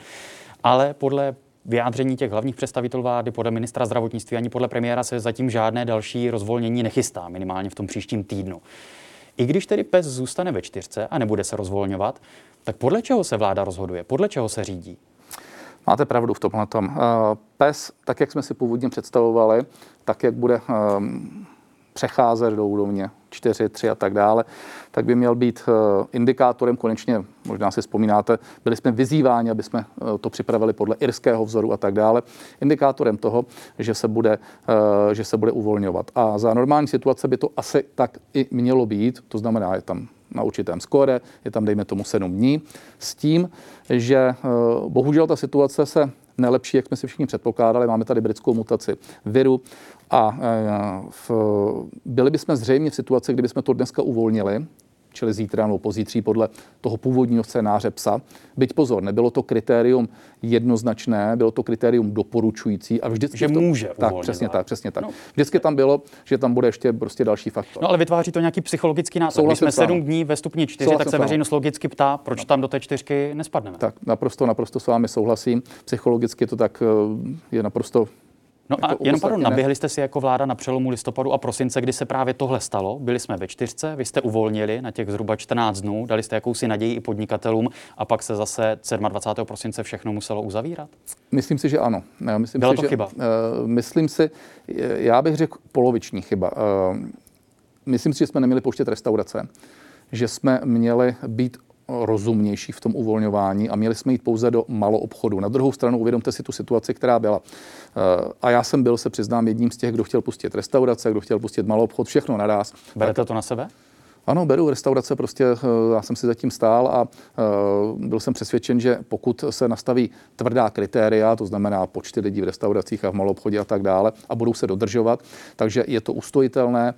ale podle vyjádření těch hlavních představitelů vlády, podle ministra zdravotnictví ani podle premiéra se zatím žádné další rozvolnění nechystá, minimálně v tom příštím týdnu. I když tedy PES zůstane ve čtyřce a nebude se rozvolňovat, tak podle čeho se vláda rozhoduje? Podle čeho se řídí? Máte pravdu v tomhle tom. Eh, PES, tak jak jsme si původně představovali, tak jak bude ehm, přecházet do úrovně 4, 3 a tak dále, tak by měl být eh, indikátorem konečně, možná si vzpomínáte, byli jsme vyzýváni, aby jsme eh, to připravili podle irského vzoru a tak dále, indikátorem toho, že se bude, že se bude uvolňovat. A za normální situace by to asi tak i mělo být, to znamená, je tam na určitém skóre, je tam dejme tomu 7 dní, s tím, že eh, bohužel ta situace se nelepší, jak jsme si všichni předpokládali. Máme tady britskou mutaci viru a eh, v, byli bychom zřejmě v situaci, kdybychom to dneska uvolnili, čili zítra nebo pozítří podle toho původního scénáře psa. Byť pozor, nebylo to kritérium jednoznačné, bylo to kritérium doporučující a vždycky že to, může tak, přesně tak, přesně tak. No. Vždycky tam bylo, že tam bude ještě prostě další faktor. No ale vytváří to nějaký psychologický nátlak. Když jsme sedm dní ve stupni čtyři, tak se veřejnost logicky ptá, proč no. tam do té čtyřky nespadneme. Tak, naprosto, naprosto s vámi souhlasím. Psychologicky to tak eh, je naprosto No a jenom pardon, naběhli jste si jako vláda na přelomu listopadu a prosince, kdy se právě tohle stalo. Byli jsme ve čtyřce, vy jste uvolnili na těch zhruba 14 dnů, dali jste jakousi naději i podnikatelům a pak se zase 27. prosince všechno muselo uzavírat? Myslím si, že ano. Myslím Byla si, to že, chyba? Uh, myslím si, já bych řekl poloviční chyba. Uh, myslím si, že jsme neměli pouštět restaurace, že jsme měli být rozumnější v tom uvolňování a měli jsme jít pouze do maloobchodu. Na druhou stranu uvědomte si tu situaci, která byla. Eh, a já jsem byl, se přiznám, jedním z těch, kdo chtěl pustit restaurace, kdo chtěl pustit maloobchod, všechno naraz. Berete tak, to na sebe? Ano, beru restaurace, prostě eh, já jsem si zatím stál a uh, byl jsem přesvědčen, že pokud se nastaví tvrdá kritéria, to znamená počty lidí v restauracích a v malobchodě a tak dále, a budou se dodržovat, takže je to ustojitelné.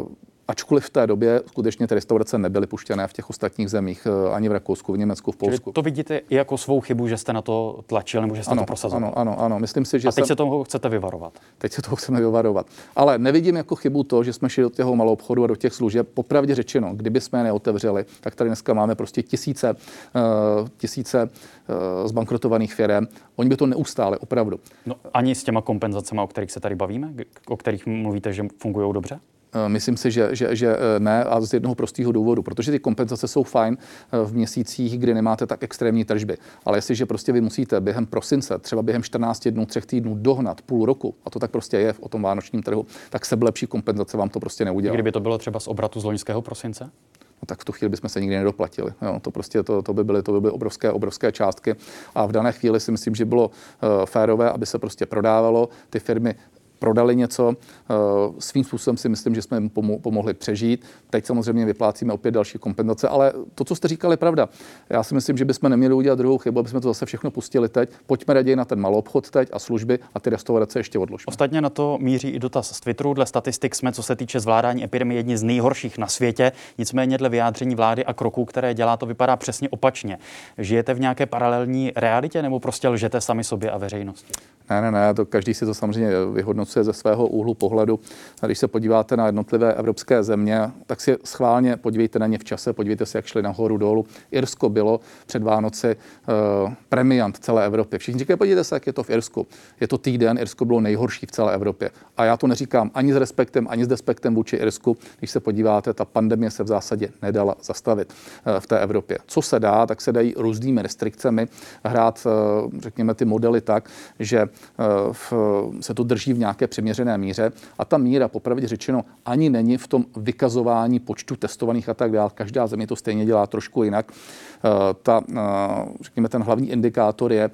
Uh, ačkoliv v té době skutečně ty restaurace nebyly puštěné v těch ostatních zemích, eh, ani v Rakousku, v Německu, v Polsku. Čili to vidíte i jako svou chybu, že jste na to tlačil nebo že jste ano, to prosazoval? Ano, ano, ano. Myslím si, že A teď jsem... se toho chcete vyvarovat? Teď se toho chceme vyvarovat. Ale nevidím jako chybu to, že jsme šli do toho malou obchodu a do těch služeb. Popravdě řečeno, kdyby jsme je neotevřeli, tak tady dneska máme prostě tisíce, uh, tisíce uh, zbankrotovaných firm. Oni by to neustále, opravdu. No, ani s těma kompenzacemi, o kterých se tady bavíme, o kterých mluvíte, že fungují dobře? Eh, myslím si, že, že, že eh, ne a z jednoho prostého důvodu, protože ty kompenzace jsou fajn eh, v měsících, kdy nemáte tak extrémní tržby. Ale jestliže prostě vy musíte během prosince, třeba během 14 dnů, 3 týdnů dohnat půl roku, a to tak prostě je v o tom vánočním trhu, tak lepší kompenzace vám to prostě neudělá. Kdyby to bylo třeba z obratu z loňského prosince? No, tak v tu chvíli bychom se nikdy nedoplatili. Jo, to prostě to, to, by byly, to by byly obrovské, obrovské částky. A v dané chvíli si myslím, že bylo uh, férové, aby se prostě prodávalo. Ty firmy prodali něco. Svým způsobem si myslím, že jsme jim pomohli přežít. Teď samozřejmě vyplácíme opět další kompenzace, ale to, co jste říkali, je pravda. Já si myslím, že bychom neměli udělat druhou chybu, aby jsme to zase všechno pustili teď. Pojďme raději na ten malou obchod teď a služby a ty restaurace ještě odložíme. Ostatně na to míří i dotaz z Twitteru. Dle statistik jsme, co se týče zvládání epidemie, jedni z nejhorších na světě. Nicméně dle vyjádření vlády a kroků, které dělá, to vypadá přesně opačně. Žijete v nějaké paralelní realitě nebo prostě lžete sami sobě a veřejnosti? Ne, ne, ne, to každý si to samozřejmě vyhodnocuje ze svého úhlu pohledu. A když se podíváte na jednotlivé evropské země, tak si schválně podívejte na ně v čase, podívejte se, jak šli nahoru dolů. Irsko bylo před Vánoci uh, premiant celé Evropy. Všichni říkají, podívejte se, jak je to v Irsku. Je to týden, Irsko bylo nejhorší v celé Evropě. A já to neříkám ani s respektem, ani s despektem vůči Irsku. Když se podíváte, ta pandemie se v zásadě nedala zastavit uh, v té Evropě. Co se dá, tak se dají různými restrikcemi hrát, uh, řekněme, ty modely tak, že v, se to drží v nějaké přiměřené míře a ta míra, popravdě řečeno, ani není v tom vykazování počtu testovaných a tak dále. Každá země to stejně dělá trošku jinak. Eh, ta, eh, řekněme, ten hlavní indikátor je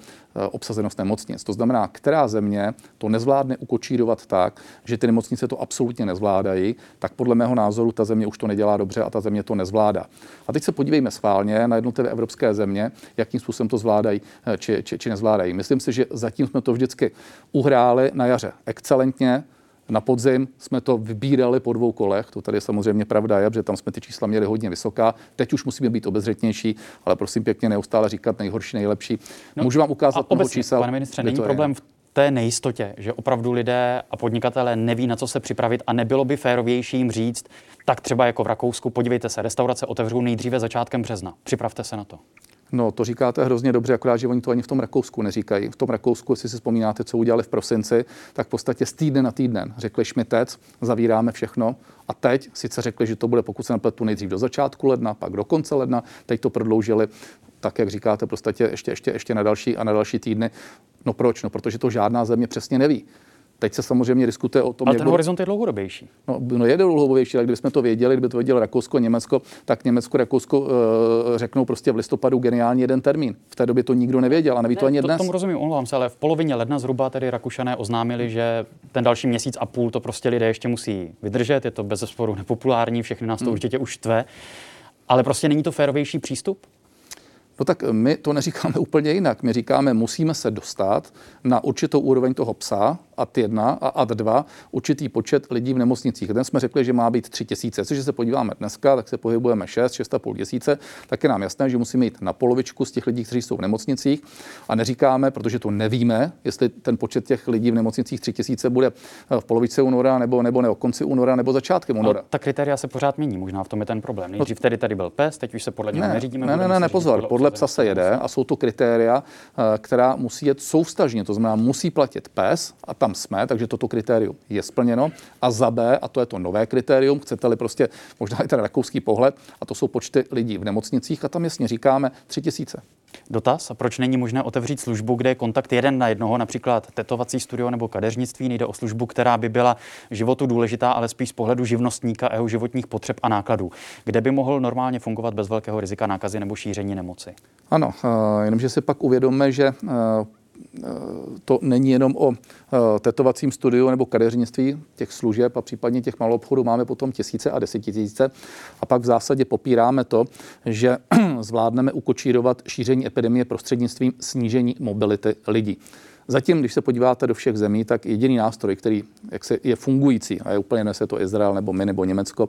obsazenost nemocnic. To znamená, která země to nezvládne ukočírovat tak, že ty nemocnice to absolutně nezvládají, tak podle mého názoru ta země už to nedělá dobře a ta země to nezvládá. A teď se podívejme schválně na jednotlivé evropské země, jakým způsobem to zvládají či, či, či nezvládají. Myslím si, že zatím jsme to vždycky uhráli na jaře excelentně, na podzim jsme to vybírali po dvou kolech, to tady samozřejmě pravda je, protože tam jsme ty čísla měli hodně vysoká. Teď už musíme být obezřetnější, ale prosím pěkně neustále říkat nejhorší, nejlepší. No, Můžu vám ukázat mnoho čísel. Pane ministře, není problém je. v té nejistotě, že opravdu lidé a podnikatelé neví, na co se připravit a nebylo by férovější jim říct, tak třeba jako v Rakousku, podívejte se, restaurace otevřou nejdříve začátkem března. Připravte se na to. No, to říkáte hrozně dobře, akorát, že oni to ani v tom Rakousku neříkají. V tom Rakousku, jestli si vzpomínáte, co udělali v prosinci, tak v podstatě z týdne na týden řekli šmitec, zavíráme všechno. A teď sice řekli, že to bude, pokud se napletu, nejdřív do začátku ledna, pak do konce ledna, teď to prodloužili tak, jak říkáte, v podstatě ještě, ještě, ještě na další a na další týdny. No proč? No, protože to žádná země přesně neví. Teď se samozřejmě diskutuje o tom, Ale ten horizont je dlouhodobější. No, no je dlouhodobější, ale kdybychom to věděli, kdyby to vědělo Rakousko, Německo, tak Německo, Rakousko uh, řeknou prostě v listopadu geniální jeden termín. V té době to nikdo nevěděl a neví ne, to ani to, dnes. Tomu rozumím, omlouvám se, ale v polovině ledna zhruba tedy Rakušané oznámili, že ten další měsíc a půl to prostě lidé ještě musí vydržet. Je to bez zesporu nepopulární, všechny nás to hmm. určitě už tve. Ale prostě není to férovější přístup? No tak my to neříkáme úplně jinak. My říkáme, musíme se dostat na určitou úroveň toho psa, AD 1 a AD 2, určitý počet lidí v nemocnicích. Dnes jsme řekli, že má být 3 tisíce. Což se podíváme dneska, tak se pohybujeme 6, 6,5 tisíce, tak je nám jasné, že musíme jít na polovičku z těch lidí, kteří jsou v nemocnicích. A neříkáme, protože to nevíme, jestli ten počet těch lidí v nemocnicích 3 tisíce bude v polovice února, nebo, nebo ne o konci února, nebo začátkem února. No, ta kritéria se pořád mění, možná v tom je ten problém. No Nejdřív tedy tady byl PES, teď už se podle něho ne, neřídíme. Ne, ne, ne, ne, pozor. Podle podle psa se jede a jsou to kritéria, eh, která musí jet soustažně. To znamená, musí platit pes a tam jsme, takže toto kritérium je splněno. A za B, a to je to nové kritérium, chcete-li prostě možná i ten rakouský pohled, a to jsou počty lidí v nemocnicích a tam jasně říkáme tři tisíce. Dotaz, proč není možné otevřít službu, kde je kontakt jeden na jednoho, například tetovací studio nebo kadeřnictví? Nejde o službu, která by byla životu důležitá, ale spíš z pohledu živnostníka a jeho životních potřeb a nákladů, kde by mohl normálně fungovat bez velkého rizika nákazy nebo šíření nemoci. Ano, eh, jenomže si pak uvědomme, že eh, to není jenom o eh, tetovacím studiu nebo kadeřnictví těch služeb a případně těch malobchodů máme potom tisíce a desetitisíce. A pak v zásadě popíráme to, že zvládneme ukočírovat šíření epidemie prostřednictvím snížení mobility lidí. Zatím, když se podíváte do všech zemí, tak jediný nástroj, který jak se, je fungující, a je úplně nese to Izrael nebo my nebo Německo,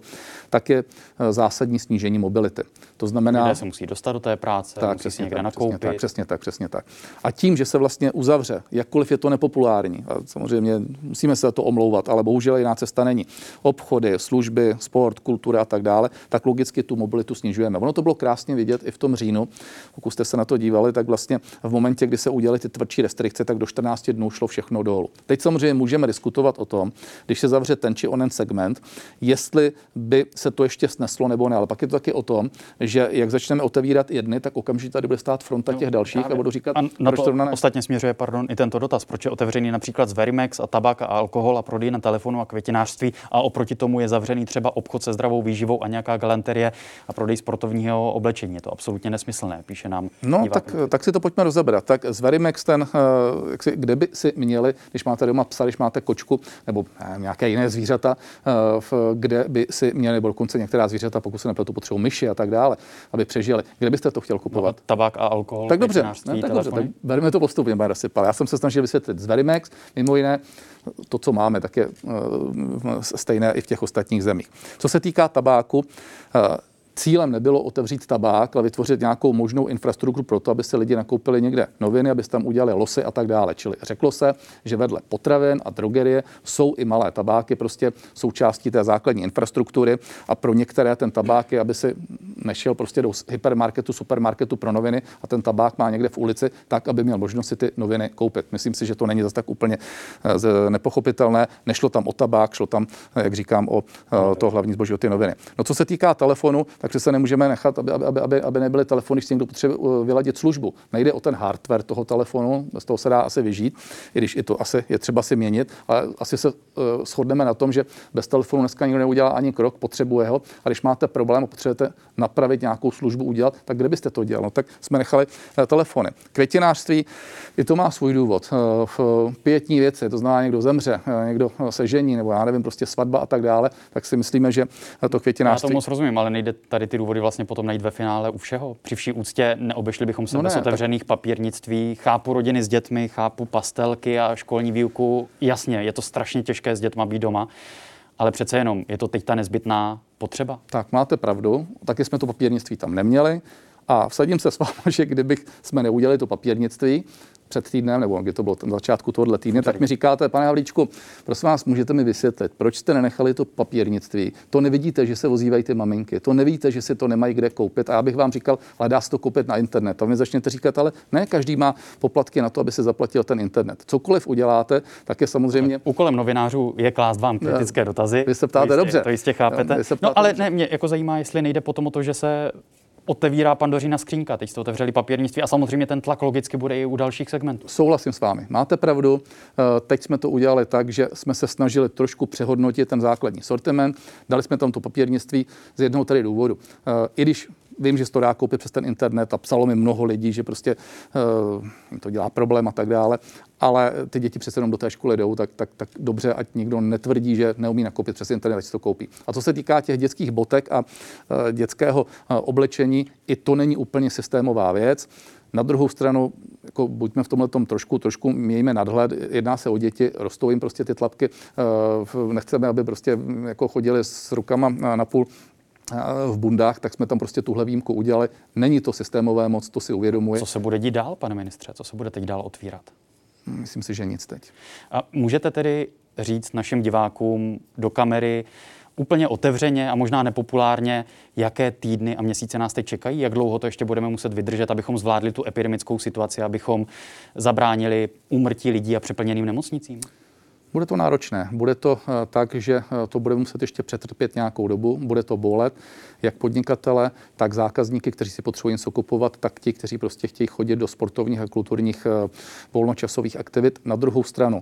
tak je eh, zásadní snížení mobility. To znamená... Lidé se musí dostat do té práce, tak, musí přesně někde tak, nakoupit. Přesně tak, přesně tak, přesně tak. A tím, že se vlastně uzavře, jakkoliv je to nepopulární, a samozřejmě musíme se za to omlouvat, ale bohužel jiná cesta není. Obchody, služby, sport, kultura a tak dále, tak logicky tu mobilitu snižujeme. Ono to bylo krásně vidět i v tom říjnu, pokud jste se na to dívali, tak vlastně v momentě, kdy se udělaly ty tvrdší restrikce, tak 14 dnů šlo všechno dolů. Teď samozřejmě můžeme diskutovat o tom, když se zavře ten či onen segment, jestli by se to ještě sneslo nebo ne. Ale pak je to taky o tom, že jak začneme otevírat jedny, tak okamžitě tady bude stát fronta těch dalších a budu říkat, a na to ne? ostatně směřuje pardon, i tento dotaz, proč je otevřený například z Verimex a tabak a alkohol a prodej na telefonu a květinářství a oproti tomu je zavřený třeba obchod se zdravou výživou a nějaká galanterie a prodej sportovního oblečení. Je to absolutně nesmyslné, píše nám. No, tak, tak si to pojďme rozebrat. Tak z Verimex ten, eh, tak si, kde by si měli, když máte doma psa, když máte kočku nebo nevím, nějaké jiné zvířata, kde by si měli, nebo dokonce některá zvířata, pokud se nepletu, potřebují myši a tak dále, aby přežili. Kde byste to chtěl kupovat? No, tabák a alkohol. Tak dobře, ne, tak dobře, tak bereme to postupně, pane Rasypal. Já jsem se snažil vysvětlit z Verimex, mimo jiné, to, co máme, tak je stejné i v těch ostatních zemích. Co se týká tabáku, Cílem nebylo otevřít tabák, ale vytvořit nějakou možnou infrastrukturu pro to, aby se lidi nakoupili někde noviny, aby se tam udělali losy a tak dále. Čili řeklo se, že vedle potravin a drogerie jsou i malé tabáky, prostě součástí té základní infrastruktury a pro některé ten tabák je, aby si nešel prostě do hypermarketu, supermarketu pro noviny a ten tabák má někde v ulici, tak, aby měl možnost si ty noviny koupit. Myslím si, že to není zase tak úplně eh, nepochopitelné. Nešlo tam o tabák, šlo tam, eh, jak říkám, o eh, to hlavní zboží, o ty noviny. No co se týká telefonu, tak takže se nemůžeme nechat, aby, aby, aby, aby nebyly telefony, když někdo potřebuje uh, vyladit službu. Nejde o ten hardware toho telefonu, z toho se dá asi vyžít, i když i to asi je třeba si měnit, ale asi se uh, shodneme na tom, že bez telefonu dneska nikdo neudělá ani krok, potřebuje ho. A když máte problém a potřebujete napravit nějakou službu, udělat, tak kde byste to dělal? No, tak jsme nechali uh, telefony. Květinářství, i to má svůj důvod. Uh, v pětní věci, to znamená někdo zemře, uh, někdo se žení, nebo já nevím, prostě svatba a tak dále, tak si myslíme, že to květinářství. Já to moc rozumím, ale nejde tady ty důvody vlastně potom najít ve finále u všeho. Při vší úctě neobešli bychom se no bez ne, otevřených tak... papírnictví. Chápu rodiny s dětmi, chápu pastelky a školní výuku. Jasně, je to strašně těžké s dětma být doma. Ale přece jenom, je to teď ta nezbytná potřeba? Tak, máte pravdu. Taky jsme to papírnictví tam neměli. A vsadím se s vámi, že kdybych jsme neudělali to papírnictví, před týdnem, nebo kdy to bylo na začátku tohohle týdne, tak mi říkáte, pane Havlíčku, prosím vás, můžete mi vysvětlit, proč jste nenechali to papírnictví? To nevidíte, že se vozívají ty maminky, to nevíte, že si to nemají kde koupit. A já bych vám říkal, ale dá se to koupit na internet. A vy začnete říkat, ale ne, každý má poplatky na to, aby se zaplatil ten internet. Cokoliv uděláte, tak je samozřejmě. Úkolem novinářů je klást vám kritické dotazy. Vy se ptáte to jistě, dobře. To jistě chápete. No ale dobře. ne, mě jako zajímá, jestli nejde potom o to, že se otevírá pandořina skřínka. Teď jste otevřeli papírnictví a samozřejmě ten tlak logicky bude i u dalších segmentů. Souhlasím s vámi. Máte pravdu. Eh, teď jsme to udělali tak, že jsme se snažili trošku přehodnotit ten základní sortiment. Dali jsme tam to papírnictví z jednoho tady důvodu. Eh, I když Vím, že se to dá koupit přes ten internet a psalo mi mnoho lidí, že prostě uh, to dělá problém a tak dále, ale ty děti přece jenom do té školy jdou, tak, tak, tak dobře, ať nikdo netvrdí, že neumí nakoupit přes internet, ať si to koupí. A co se týká těch dětských botek a uh, dětského uh, oblečení, i to není úplně systémová věc. Na druhou stranu, jako buďme v tomhle tom trošku, trošku mějme nadhled, jedná se o děti, rostou jim prostě ty tlapky, nechceme, aby prostě jako chodili s rukama na půl v bundách, tak jsme tam prostě tuhle výjimku udělali. Není to systémové moc, to si uvědomuje. Co se bude dít dál, pane ministře? Co se bude teď dál otvírat? Myslím si, že nic teď. A můžete tedy říct našim divákům do kamery úplně otevřeně a možná nepopulárně, jaké týdny a měsíce nás teď čekají, jak dlouho to ještě budeme muset vydržet, abychom zvládli tu epidemickou situaci, abychom zabránili úmrtí lidí a přeplněným nemocnicím? Bude to náročné. Bude to eh, tak, že eh, to bude muset ještě přetrpět nějakou dobu. Bude to bolet jak podnikatele, tak zákazníky, kteří si potřebují něco kupovat, tak ti, kteří prostě chtějí chodit do sportovních a kulturních eh, volnočasových aktivit. Na druhou stranu,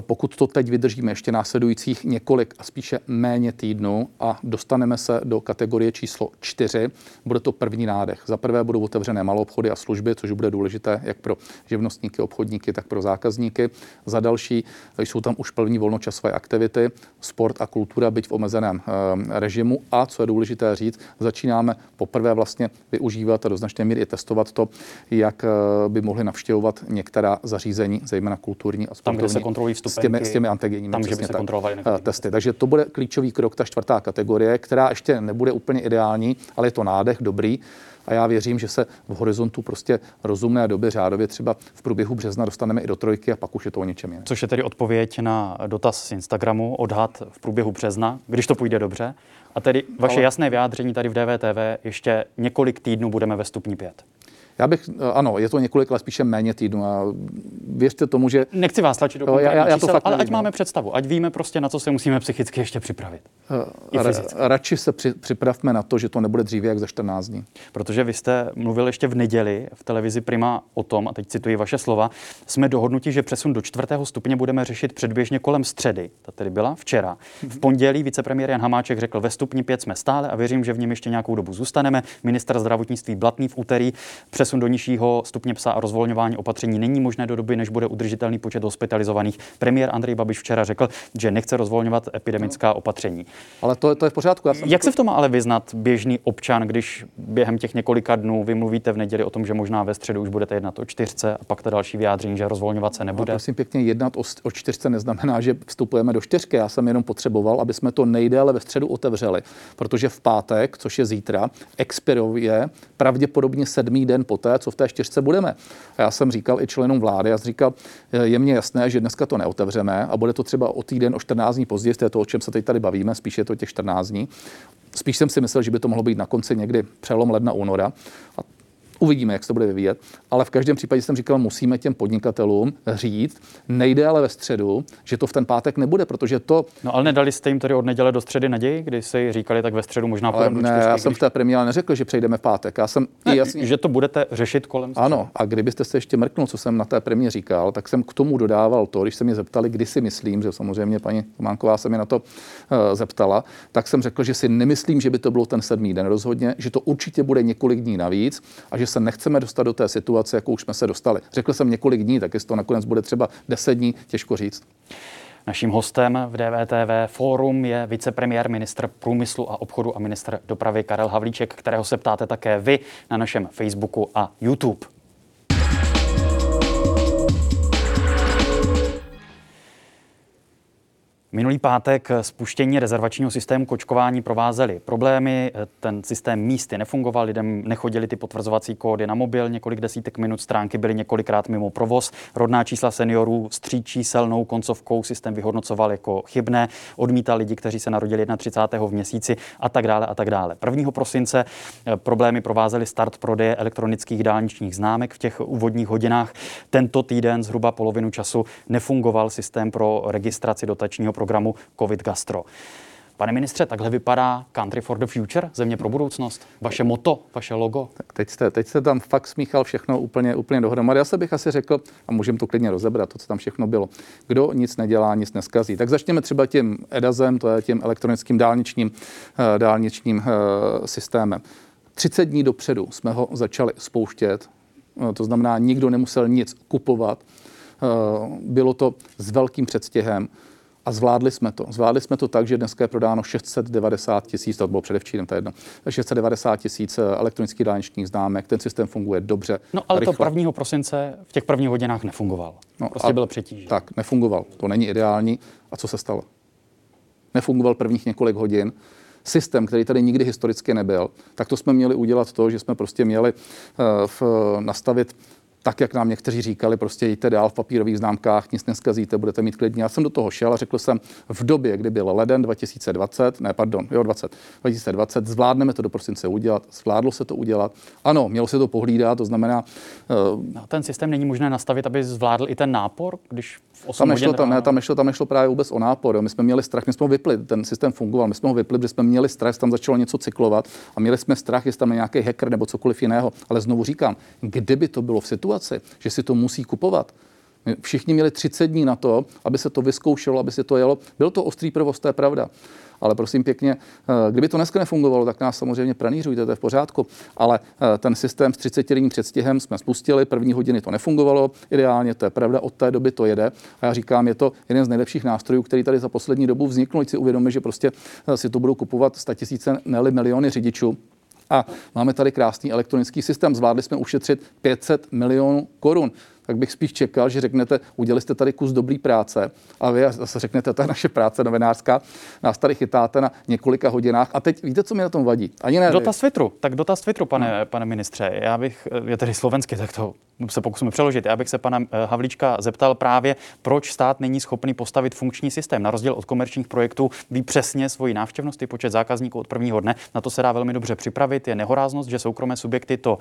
pokud to teď vydržíme ještě následujících několik a spíše méně týdnů a dostaneme se do kategorie číslo čtyři, bude to první nádech. Za prvé budou otevřené malou obchody a služby, což bude důležité jak pro živnostníky, obchodníky, tak pro zákazníky. Za další jsou tam už první volnočasové aktivity, sport a kultura, byť v omezeném eh, režimu. A co je důležité říct, začínáme poprvé vlastně využívat a do značné míry i testovat to, jak eh, by mohli navštěvovat některá zařízení, zejména kulturní a sportovní kde se kontrolují vstupenky, s těmi, s těmi antigenními tam, že by se kontrolovali tak, testy. Takže to bude klíčový krok, ta čtvrtá kategorie, která ještě nebude úplně ideální, ale je to nádech dobrý. A já věřím, že se v horizontu prostě rozumné doby řádově třeba v průběhu března dostaneme i do trojky a pak už je to o něčem jiném. Což je tedy odpověď na dotaz z Instagramu, odhad v průběhu března, když to půjde dobře. A tedy vaše Ale... jasné vyjádření tady v DVTV, ještě několik týdnů budeme ve stupni 5. Já bych, eh, ano, je to několik let spíše méně týdnů a věřte tomu, že... Nechci vás tlačit do já, já, já to fakt ale nevím, ať máme představu, ať víme prostě, na co se musíme psychicky ještě připravit. Uh, ra, radši se při, připravme na to, že to nebude dříve jak za 14 dní. Protože vy jste mluvil ještě v neděli v televizi Prima o tom, a teď cituji vaše slova, jsme dohodnuti, že přesun do čtvrtého stupně budeme řešit předběžně kolem středy. Ta tedy byla včera. V pondělí vicepremiér Jan Hamáček řekl, ve stupni 5 jsme stále a věřím, že v něm ještě nějakou dobu zůstaneme. Minister zdravotnictví Blatný v úterý přes Přesun do nižšího stupně psa a rozvolňování opatření není možné do doby, než bude udržitelný počet hospitalizovaných. Premiér Andrej Babiš včera řekl, že nechce rozvolňovat epidemická opatření. Ale to, to je v pořádku. Já jsem Jak se v tom má ale vyznat běžný občan, když během těch několika dnů vymluvíte v neděli o tom, že možná ve středu už budete jednat o čtyřce a pak to další vyjádření, že rozvolňovat se nebude? A prosím pěkně, jednat o, o čtyřce neznamená, že vstupujeme do čtyřky. Já jsem jenom potřeboval, aby jsme to nejdéle ve středu otevřeli, protože v pátek, což je zítra, expiruje pravděpodobně sedmý den poté, co v té čtyřce budeme. A já jsem říkal i členům vlády, já jsem říkal, je mně jasné, že dneska to neotevřeme a bude to třeba o týden, o 14 dní později, to je to, o čem se teď tady bavíme, spíš je to těch 14 dní. Spíš jsem si myslel, že by to mohlo být na konci někdy přelom ledna, února. A Uvidíme, jak se to bude vyvíjet, ale v každém případě jsem říkal, musíme těm podnikatelům říct, nejde ale ve středu, že to v ten pátek nebude, protože to. No ale nedali jste jim tedy od neděle do středy naději, kdy si říkali, tak ve středu možná ale ne, čtyřky, já jsem když... v té premiéře neřekl, že přejdeme v pátek. Já jsem ne, jasně... Že to budete řešit kolem. Středy. Ano, a kdybyste se ještě mrknul, co jsem na té premiéře říkal, tak jsem k tomu dodával to, když se mě zeptali, kdy si myslím, že samozřejmě paní Tománková se mi na to uh, zeptala, tak jsem řekl, že si nemyslím, že by to bylo ten sedmý den rozhodně, že to určitě bude několik dní navíc a že že se nechceme dostat do té situace, jakou už jsme se dostali. Řekl jsem několik dní, tak jestli to nakonec bude třeba 10 dní, těžko říct. Naším hostem v DVTV Fórum je vicepremiér, ministr průmyslu a obchodu a ministr dopravy Karel Havlíček, kterého se ptáte také vy na našem Facebooku a YouTube. Minulý pátek spuštění rezervačního systému kočkování provázely problémy. Ten systém místy nefungoval, lidem nechodili ty potvrzovací kódy na mobil, několik desítek minut stránky byly několikrát mimo provoz. Rodná čísla seniorů s tříčíselnou koncovkou systém vyhodnocoval jako chybné, odmítal lidi, kteří se narodili 31. v měsíci a tak dále a tak dále. 1. prosince eh, problémy provázely start prodeje elektronických dálničních známek v těch úvodních hodinách. Tento týden zhruba polovinu času nefungoval systém pro registraci dotačního programu COVID Gastro. Pane ministře, takhle vypadá Country for the Future, země pro budoucnost. Vaše moto, vaše logo. Tak teď jste, teď jste tam fakt smíchal všechno úplně, úplně dohromady. Já se bych asi řekl, a můžeme to klidně rozebrat, to, co tam všechno bylo. Kdo nic nedělá, nic neskazí. Tak začněme třeba tím EDAZem, to je tím elektronickým dálničním, eh, dálničním eh, systémem. 30 dní dopředu jsme ho začali spouštět, eh, to znamená, nikdo nemusel nic kupovat. Bylo to s velkým předstihem. A zvládli jsme to. Zvládli jsme to tak, že dneska je prodáno 690 tisíc, to bylo předevčírem, to je jedno, 690 tisíc eh, elektronických dálničních známek, ten systém funguje dobře. No ale rychle. to 1. prosince v těch prvních hodinách nefungoval. No, prostě byl přetížený. Tak, nefungoval. To není ideální. A co se stalo? Nefungoval prvních několik hodin systém, který tady nikdy historicky nebyl, tak to jsme měli udělat to, že jsme prostě měli uh, v, nastavit tak, jak nám někteří říkali, prostě jděte dál v papírových známkách, nic neskazíte, budete mít klidně. Já jsem do toho šel a řekl jsem, v době, kdy byl leden 2020, ne, pardon, jo, 20, 2020, zvládneme to do prosince udělat, zvládlo se to udělat. Ano, mělo se to pohlídat, to znamená... Uh, ten systém není možné nastavit, aby zvládl i ten nápor, když v 8 tam nešlo, tam, ne, tam, nešlo, tam nešlo právě vůbec o nápor. Jo. My jsme měli strach, my jsme ho vypli, ten systém fungoval, my jsme ho vypli, protože jsme měli strach, tam začalo něco cyklovat a měli jsme strach, jestli tam je nějaký hacker nebo cokoliv jiného. Ale znovu říkám, kdyby to bylo v situaci, situaci, že si to musí kupovat. Všichni měli 30 dní na to, aby se to vyzkoušelo, aby se to jelo. Byl to ostrý provoz, to je pravda. Ale prosím pěkně, eh, kdyby to dneska nefungovalo, tak nás samozřejmě pranířujte, to je v pořádku. Ale eh, ten systém s 30 denním předstihem jsme spustili, první hodiny to nefungovalo, ideálně to je pravda, od té doby to jede. A já říkám, je to jeden z nejlepších nástrojů, který tady za poslední dobu vznikl. Ať si uvědomíme, že prostě eh, si to budou kupovat 100 tisíce, ne miliony řidičů a máme tady krásný elektronický systém. Zvládli jsme ušetřit 500 milionů korun tak bych spíš čekal, že řeknete, udělali jste tady kus dobrý práce a vy zase řeknete, je naše práce novinářská, nás tady chytáte na několika hodinách. A teď víte, co mi na tom vadí? Ani ne. Dotaz Twitteru. Tak dotaz Twitteru, pane, no. pane ministře. Já bych, je tedy slovensky, tak to se pokusíme přeložit. Já bych se pana eh, Havlíčka zeptal právě, proč stát není schopný postavit funkční systém. Na rozdíl od komerčních projektů ví přesně svoji návštěvnost i počet zákazníků od prvního dne. Na to se dá velmi dobře připravit. Je nehoráznost, že soukromé subjekty to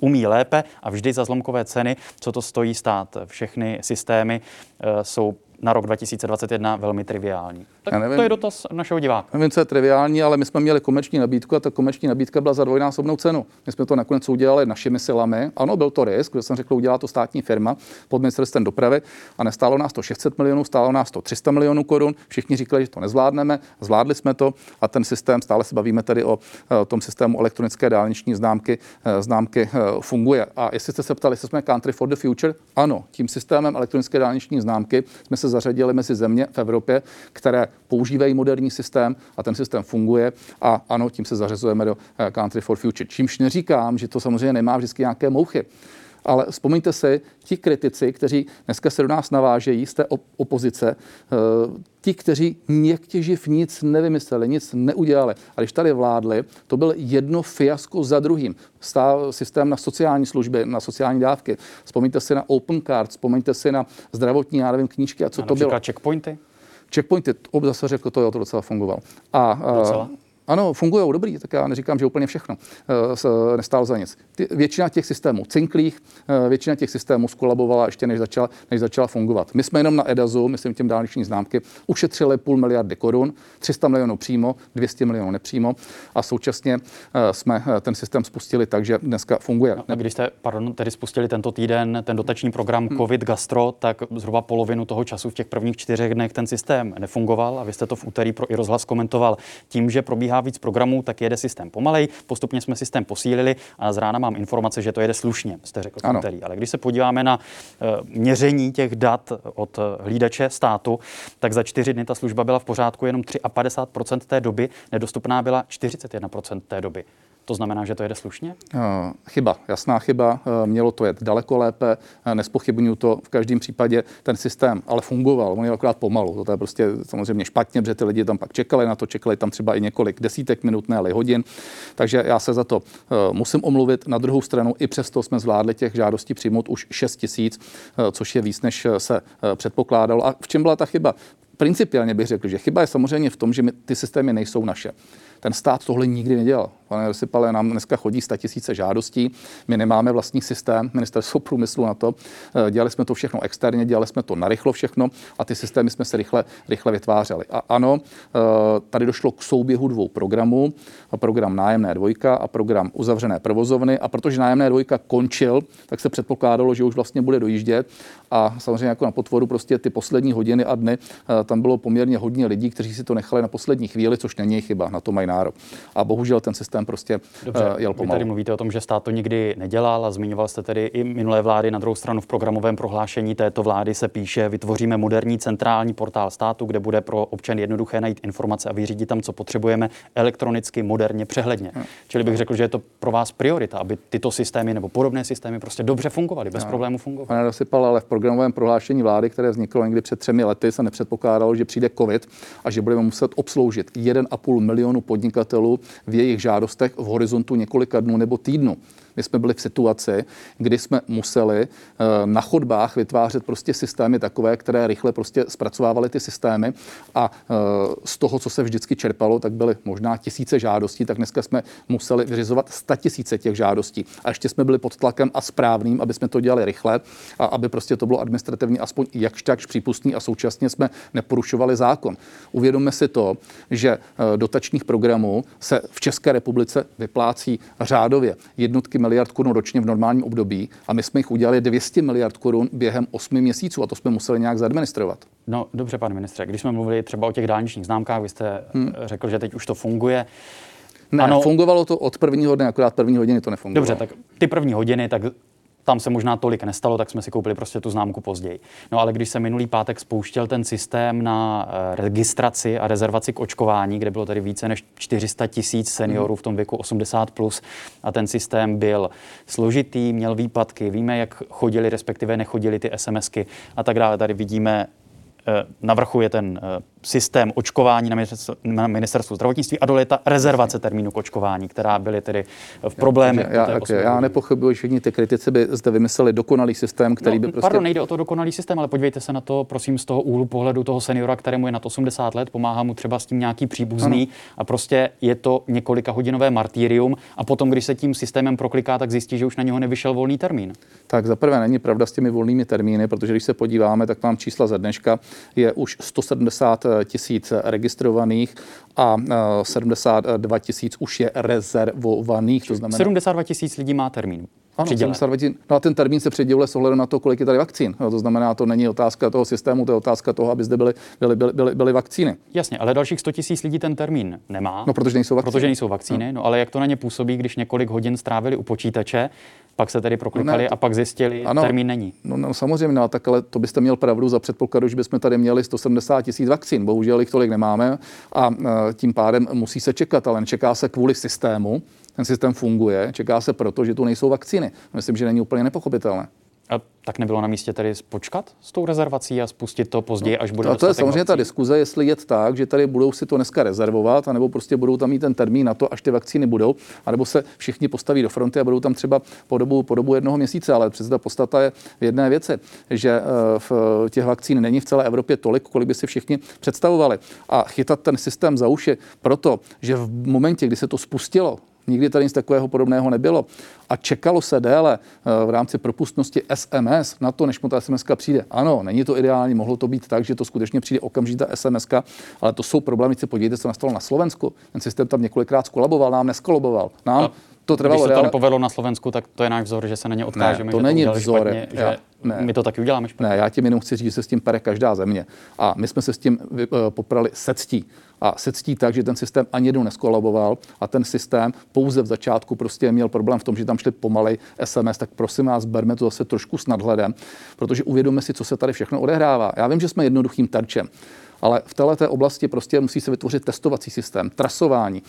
umí lépe a vždy za zlomkové ceny, co to stojí stojí stát. Všechny systémy eh, jsou na rok 2021 velmi triviální. Tak nevím. to je dotaz našeho diváka. Nevím, co je triviální, ale my jsme měli komerční nabídku a ta komerční nabídka byla za dvojnásobnou cenu. My jsme to nakonec udělali našimi silami. Ano, byl to risk, protože jsem řekl, udělá to státní firma pod ministerstvem dopravy a nestálo nás to 600 milionů, stálo nás to 300 milionů korun. Všichni říkali, že to nezvládneme, zvládli jsme to a ten systém, stále se bavíme tady o eh, tom systému elektronické dálniční známky, eh, známky eh, funguje. A jestli jste se ptali, jestli jsme country for the future, ano, tím systémem elektronické dálniční známky jsme se zařadili mezi země v Evropě, které používají moderní systém a ten systém funguje a ano, tím se zařazujeme do eh, Country for Future. Čímž neříkám, že to samozřejmě nemá vždycky nějaké mouchy. Ale vzpomeňte si, ti kritici, kteří dneska se do nás navážejí z té op- opozice, eh, ti, kteří něktěživ nic nevymysleli, nic neudělali. A když tady vládli, to byl jedno fiasko za druhým. Stál systém na sociální služby, na sociální dávky. Vzpomeňte si na Open Card, vzpomeňte si na zdravotní, já nevím, knížky a co A to bylo. checkpointy? Checkpointy, ob zase řekl, to jo, to docela fungoval. A, a- Docela? Ano, fungují, dobrý, tak já neříkám, že úplně všechno s- nestálo za nic. Ty, většina těch systémů cinklých, eh, většina těch systémů skolabovala ještě než začala, než začala fungovat. My jsme jenom na EDAZu, myslím tím dálniční známky, ušetřili půl miliardy korun, 300 milionů přímo, 200 milionů nepřímo a současně eh, jsme ten systém spustili tak, že dneska funguje. A když jste, pardon, tedy spustili tento týden ten dotační program COVID Gastro, tak zhruba polovinu toho času v těch prvních čtyřech dnech ten systém nefungoval a vy jste to v úterý pro i rozhlas komentoval. Tím, že probíhá víc programů, tak jede systém pomalej, postupně jsme systém posílili a z rána mám informace, že to jede slušně, jste řekl Ano. úterý. Ale když se podíváme na eh, měření těch dat od eh, hlídače státu, tak za čtyři dny ta služba byla v pořádku jenom 53% té doby, nedostupná byla 41% té doby. To znamená, že to jede slušně? Eh, Chyba, jasná chyba, eh, mělo to jet daleko lépe, eh, nespochybnuju to v každém případě, ten systém ale fungoval, on je akorát pomalu, to je prostě samozřejmě špatně, protože ty lidi tam pak čekali na to, čekali tam třeba i několik desítek minut, ne hodin, takže já se za to musím omluvit. Na druhou stranu i přesto jsme zvládli těch žádostí přijmout už 6 tisíc, což je víc, než se předpokládalo. A v čem byla ta chyba? Principiálně bych řekl, že chyba je samozřejmě v tom, že my, ty systémy nejsou naše. Ten stát tohle nikdy nedělal. Pane Rosipale, nám dneska chodí 100 tisíce žádostí, my nemáme vlastní systém, ministerstvo průmyslu na to. Eh, Dělali jsme to všechno externě, dělali jsme to narychlo všechno a ty systémy jsme se rychle, rychle vytvářeli. A ano, eh, tady došlo k souběhu dvou programů, program nájemné dvojka a program uzavřené provozovny. A protože nájemné dvojka končil, tak se předpokládalo, že už vlastně bude dojíždět. A samozřejmě jako na potvoru prostě ty poslední hodiny a dny eh, tam bylo poměrně hodně lidí, kteří si to nechali na poslední chvíli, což není chyba, na to mají nárok. A bohužel ten systém prostě Dobře, eh, jel vy pomalu. tady mluvíte o tom, že stát to nikdy nedělal a zmiňoval jste tedy i minulé vlády. Na druhou stranu v programovém prohlášení této vlády se píše, vytvoříme moderní centrální portál státu, kde bude pro občany jednoduché najít informace a vyřídit tam, co potřebujeme, elektronicky, moderně, přehledně. Čili bych řekl, že je to pro vás priorita, aby tyto systémy nebo podobné systémy prostě dobře fungovaly, bez problémů fungovaly. Pane Dosypal, ale v programovém prohlášení vlády, které vzniklo někdy před třemi lety, se nepředpokládalo, že přijde COVID a že budeme muset obsloužit 1,5 milionu podnikatelů v jejich žádostech v horizontu několika dnů nebo týdnů. My jsme byli v situaci, kdy jsme museli eh, na chodbách vytvářet prostě systémy takové, které rychle prostě zpracovávaly ty systémy a eh, z toho, co se vždycky čerpalo, tak byly možná tisíce žádostí, tak dneska jsme museli vyřizovat sta tisíce těch žádostí. A ještě jsme byli pod tlakem a správným, aby jsme to dělali rychle a aby prostě to bylo administrativně aspoň jakž takž přípustný a současně jsme neporušovali zákon. Uvědomme si to, že eh, dotačních programů se v České republice vyplácí řádově jednotky miliard korun ročně v normálním období a my jsme jich udělali 200 miliard korun během 8 měsíců a to jsme museli nějak zadministrovat. No dobře, pane ministře, když jsme mluvili třeba o těch dálničních známkách, vy jste hmm. řekl, že teď už to funguje. Ne, Ano. ano. fungovalo to od prvního dne, akorát první hodiny to nefungovalo. Dobře, tak ty první hodiny, tak tam se možná tolik nestalo, tak jsme si koupili prostě tu známku později. No ale když se minulý pátek spouštěl ten systém na eh, registraci a rezervaci k očkování, kde bylo tady více než 400 tisíc seniorů v tom věku 80+, plus, a ten systém byl složitý, měl výpadky, víme, jak chodili, respektive nechodili ty SMSky a tak dále. Tady vidíme, eh, na vrchu je ten eh, systém očkování na ministerstvu, na ministerstvu zdravotnictví a dole je ta rezervace termínu k očkování, která byly tedy v problémy. Já, já, okay, já nepochybuji, že všichni ty kritici by zde vymysleli dokonalý systém, který no, by prostě... Pardon, nejde o to dokonalý systém, ale podívejte se na to, prosím, z toho úhlu pohledu toho seniora, kterému je na 80 let, pomáhá mu třeba s tím nějaký příbuzný ano. a prostě je to několika hodinové martýrium a potom, když se tím systémem prokliká, tak zjistí, že už na něho nevyšel volný termín. Tak zaprvé není pravda s těmi volnými termíny, protože když se podíváme, tak mám čísla ze dneška, je už 170 tisíc registrovaných a 72 tisíc už je rezervovaných. To znamená... 72 tisíc lidí má termín. Ano, 72 tisíc. No a ten termín se předěluje s ohledem na to, kolik je tady vakcín. No, to znamená, to není otázka toho systému, to je otázka toho, aby zde byly, byly, byly, byly, byly vakcíny. Jasně, ale dalších 100 tisíc lidí ten termín nemá. No, protože nejsou vakcíny. Protože nejsou vakcíny. No. no ale jak to na ně působí, když několik hodin strávili u počítače, pak se tedy proklikali ne, a pak zjistili, ano, termín není. No, no samozřejmě, no, tak ale to byste měl pravdu za předpokladu, že bychom tady měli 170 tisíc vakcín. Bohužel jich tolik nemáme a tím pádem musí se čekat, ale čeká se kvůli systému. Ten systém funguje, čeká se proto, že tu nejsou vakcíny. Myslím, že není úplně nepochopitelné. A tak nebylo na místě tedy počkat s tou rezervací a spustit to později, až bude To, to je samozřejmě vakcín. ta diskuze, jestli je tak, že tady budou si to dneska rezervovat, anebo prostě budou tam mít ten termín na to, až ty vakcíny budou, anebo se všichni postaví do fronty a budou tam třeba po dobu, po dobu jednoho měsíce. Ale přece ta podstata je v jedné věci, že eh, v těch vakcín není v celé Evropě tolik, kolik by si všichni představovali. A chytat ten systém za uši proto, že v momentě, kdy se to spustilo, Nikdy tady nic takového podobného nebylo. A čekalo se déle eh, v rámci propustnosti SMS na to, než mu ta SMS přijde. Ano, není to ideální, mohlo to být tak, že to skutečně přijde okamžitá SMS, ale to jsou problémy, si podívejte, co nastalo na Slovensku. Ten systém tam několikrát skolaboval, nám neskolaboval. Nám to trvalo. Když se to nepovedlo na Slovensku, tak to je náš vzor, že se na ně odkážeme. Ne, to že není to vzor. Špatně, já, že ne. My to taky uděláme špatně. Ne, já tím jenom chci říct, že se s tím pere každá země. A my jsme se s tím uh, poprali se ctí. A se ctí tak, že ten systém ani jednou neskolaboval a ten systém pouze v začátku prostě měl problém v tom, že tam šli pomalej SMS, tak prosím vás, berme to zase trošku s nadhledem, protože uvědomíme si, co se tady všechno odehrává. Já vím, že jsme jednoduchým terčem. Ale v této oblasti prostě musí se vytvořit testovací systém, trasování,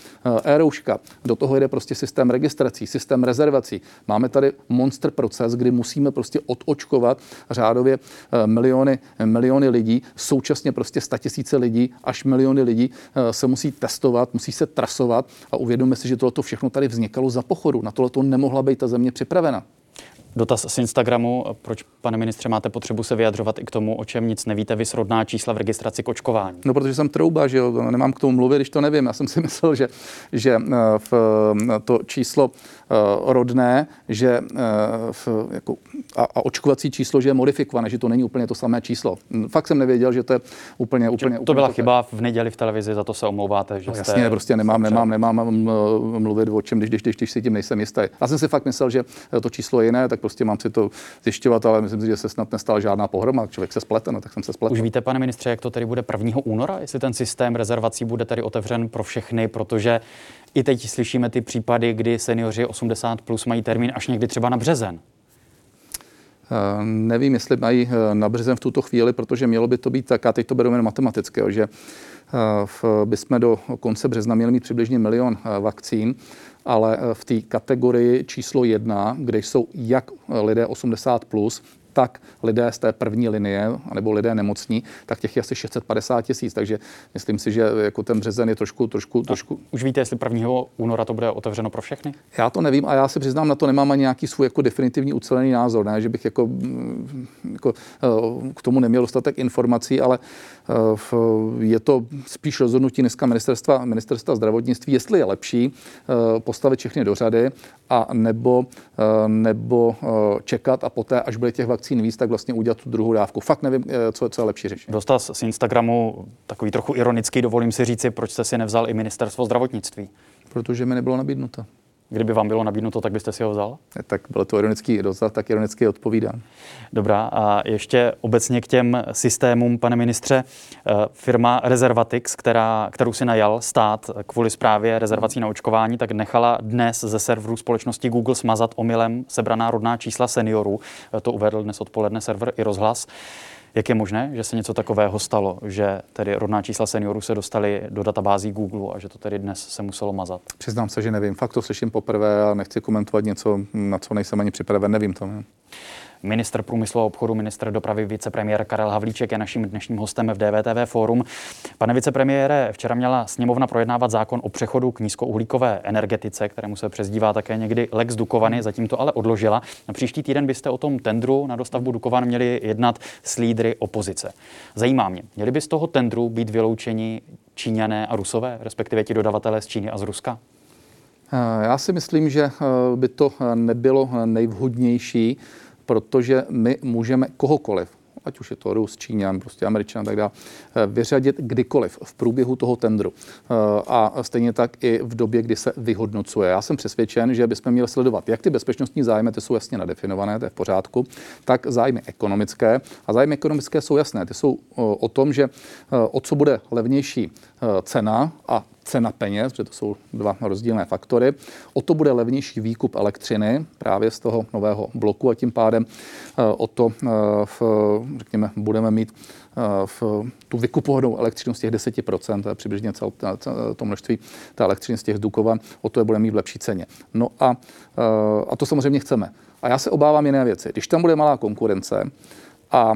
e-rouška, do toho jde prostě systém registrací, systém rezervací. Máme tady monster proces, kdy musíme prostě odočkovat řádově eh, miliony, miliony lidí, současně prostě tisíce lidí až miliony lidí eh, se musí testovat, musí se trasovat a uvědomíme si, že tohle všechno tady vznikalo za pochodu. Na tohle to nemohla být ta země připravena. Dotaz z Instagramu. Proč, pane ministře, máte potřebu se vyjadřovat i k tomu, o čem nic nevíte, vy srodná čísla v registraci k očkování? No, protože jsem trouba, že jo, nemám k tomu mluvit, když to nevím. Já jsem si myslel, že, že eh, v eh, to číslo eh, rodné, že v, jako, a, a očkovací číslo, že je modifikované, že to není úplně to samé číslo. Fakt jsem nevěděl, že to je úplně, úplně. To byla úplně chyba v neděli v televizi, za to se omlouváte. Že no, jasně, jste... prostě nemám, nemám, nemám mluvit o čem, když, když, když, když si tím nejsem jistý. Já jsem si fakt myslel, že to číslo je jiné, tak prostě mám si to zjišťovat, ale myslím si, že se snad nestala žádná pohroma. Člověk se splete, no, tak jsem se spletl. Už víte, pane ministře, jak to tedy bude 1. února, jestli ten systém rezervací bude tady otevřen pro všechny, protože i teď slyšíme ty případy, kdy seniori 80 plus mají termín až někdy třeba na březen. Uh, nevím, jestli mají eh, na březen v tuto chvíli, protože mělo by to být tak, a teď to beru jen matematicky, že uh, bychom do konce března měli mít přibližně milion vakcín ale eh, v té kategorii číslo jedna, kde jsou jak lidé 80 plus, tak lidé z té první linie, nebo lidé nemocní, tak těch je asi 650 tisíc. Takže myslím si, že jako ten březen je trošku, trošku, trošku. Už víte, jestli 1. února to bude otevřeno pro všechny? Já to nevím a já si přiznám, na to nemám ani nějaký svůj jako definitivní ucelený názor, ne, že bych jako, mm, jako eh, k tomu neměl dostatek informací, ale eh, je to spíš rozhodnutí dneska ministerstva, ministerstva zdravotnictví, jestli je lepší eh, postavit všechny do řady a nebo, nebo čekat a poté, až bude těch vakcín vakcín víc, tak vlastně udělat tu druhou dávku. Fakt nevím, eh, co, co je lepší řešení. Dostal z Instagramu takový trochu ironický, dovolím si říci, proč jste si nevzal i ministerstvo zdravotnictví? Protože mi nebylo nabídnuto. Kdyby vám bylo nabídnuto, tak byste si ho vzal? Tak byl to ironický dotaz, tak ironicky odpovídám. Dobrá, a ještě obecně k těm systémům, pane ministře. Eh, firma Reservatix, která, kterou si najal stát kvůli zprávě rezervací na očkování, tak nechala dnes ze serveru společnosti Google smazat omylem sebraná rodná čísla seniorů. Eh, to uvedl dnes odpoledne server i rozhlas. Jak je možné, že se něco takového stalo, že tedy rodná čísla seniorů se dostaly do databází Google a že to tedy dnes se muselo mazat? Přiznám se, že nevím. Fakt to slyším poprvé a nechci komentovat něco, na co nejsem ani připraven. Nevím to. Ne? Minister průmyslu a obchodu, minister dopravy, vicepremiér Karel Havlíček je naším dnešním hostem v DVTV Forum. Pane vicepremiére, včera měla sněmovna projednávat zákon o přechodu k nízkouhlíkové energetice, kterému se přezdívá také někdy Lex Dukovany, zatím to ale odložila. Na příští týden byste o tom tendru na dostavbu Dukovan měli jednat s lídry opozice. Zajímá mě, měli by z toho tendru být vyloučeni Číňané a Rusové, respektive ti dodavatelé z Číny a z Ruska? Eh, já si myslím, že eh, by to eh, nebylo nejvhodnější, protože my můžeme kohokoliv, ať už je to Rus, Číňan, prostě Američan a tak dále, vyřadit kdykoliv v průběhu toho tendru. A stejně tak i v době, kdy se vyhodnocuje. Já jsem přesvědčen, že bychom měli sledovat jak ty bezpečnostní zájmy, ty jsou jasně nadefinované, to je v pořádku, tak zájmy ekonomické. A zájmy ekonomické jsou jasné. Ty jsou o tom, že o co bude levnější cena a cena peněz, protože to jsou dva rozdílné faktory. O to bude levnější výkup elektřiny právě z toho nového bloku a tím pádem eh, o to, eh, v, řekněme, budeme mít eh, v tu vykupovanou elektřinu z těch 10%, to je přibližně celé to množství té elektřiny z těch Dukovan, o to je budeme mít v lepší ceně. No a, a to samozřejmě chceme. A já se obávám jiné věci. Když tam bude malá konkurence, a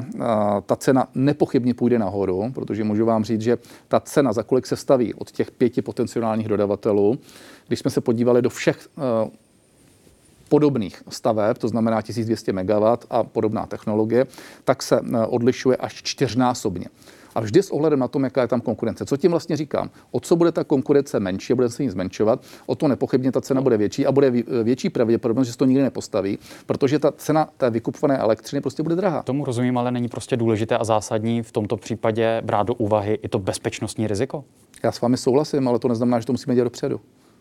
ta cena nepochybně půjde nahoru, protože můžu vám říct, že ta cena, za kolik se staví od těch pěti potenciálních dodavatelů, když jsme se podívali do všech podobných staveb, to znamená 1200 MW a podobná technologie, tak se odlišuje až čtyřnásobně a vždy s ohledem na tom, jaká je tam konkurence. Co tím vlastně říkám? O co bude ta konkurence menší a bude se ní zmenšovat, o to nepochybně ta cena bude větší a bude větší pravděpodobnost, že se to nikdy nepostaví, protože ta cena té vykupované elektřiny prostě bude drahá. Tomu rozumím, ale není prostě důležité a zásadní v tomto případě brát do úvahy i to bezpečnostní riziko? Já s vámi souhlasím, ale to neznamená, že to musíme dělat dopředu.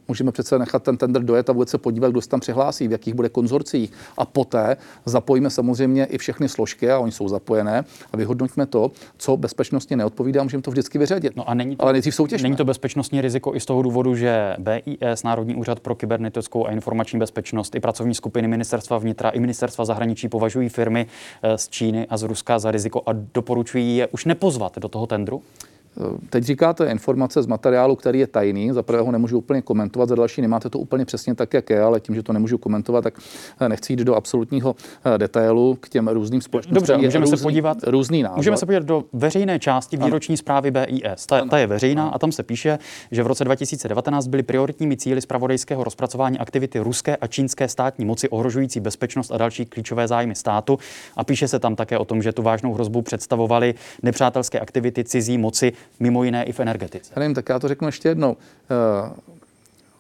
Můžeme přece nechat ten tender dojet a vůbec se podívat, kdo se tam přihlásí, v jakých bude konzorcích. A poté zapojíme samozřejmě i všechny složky, a oni jsou zapojené, a vyhodnoťme to, co bezpečnostně neodpovídá, můžeme to vždycky vyřadit. No a není to, Ale nejdřív soutěž. Není to bezpečnostní riziko i z toho důvodu, že BIS, Národní úřad pro kybernetickou a informační bezpečnost, i pracovní skupiny ministerstva vnitra, i ministerstva zahraničí považují firmy eh, z Číny a z Ruska za riziko a doporučují je už nepozvat do toho tendru? Teď říkáte informace z materiálu, který je tajný, za prvého nemůžu úplně komentovat, za další nemáte to úplně přesně tak, jak je, ale tím, že to nemůžu komentovat, tak eh, nechci jít do absolutního eh, detailu k těm různým společnostem. Dobře, můžeme různý, se podívat. Různý názor. Můžeme se podívat do veřejné části výroční ano. zprávy BIS. Ta, ta je veřejná ano. a tam se píše, že v roce 2019 byly prioritními cíly zpravodajského rozpracování aktivity ruské a čínské státní moci ohrožující bezpečnost a další klíčové zájmy státu. A píše se tam také o tom, že tu vážnou hrozbu představovaly nepřátelské aktivity cizí moci mimo jiné i v energetice. Já nevím, tak já to řeknu ještě jednou. Uh,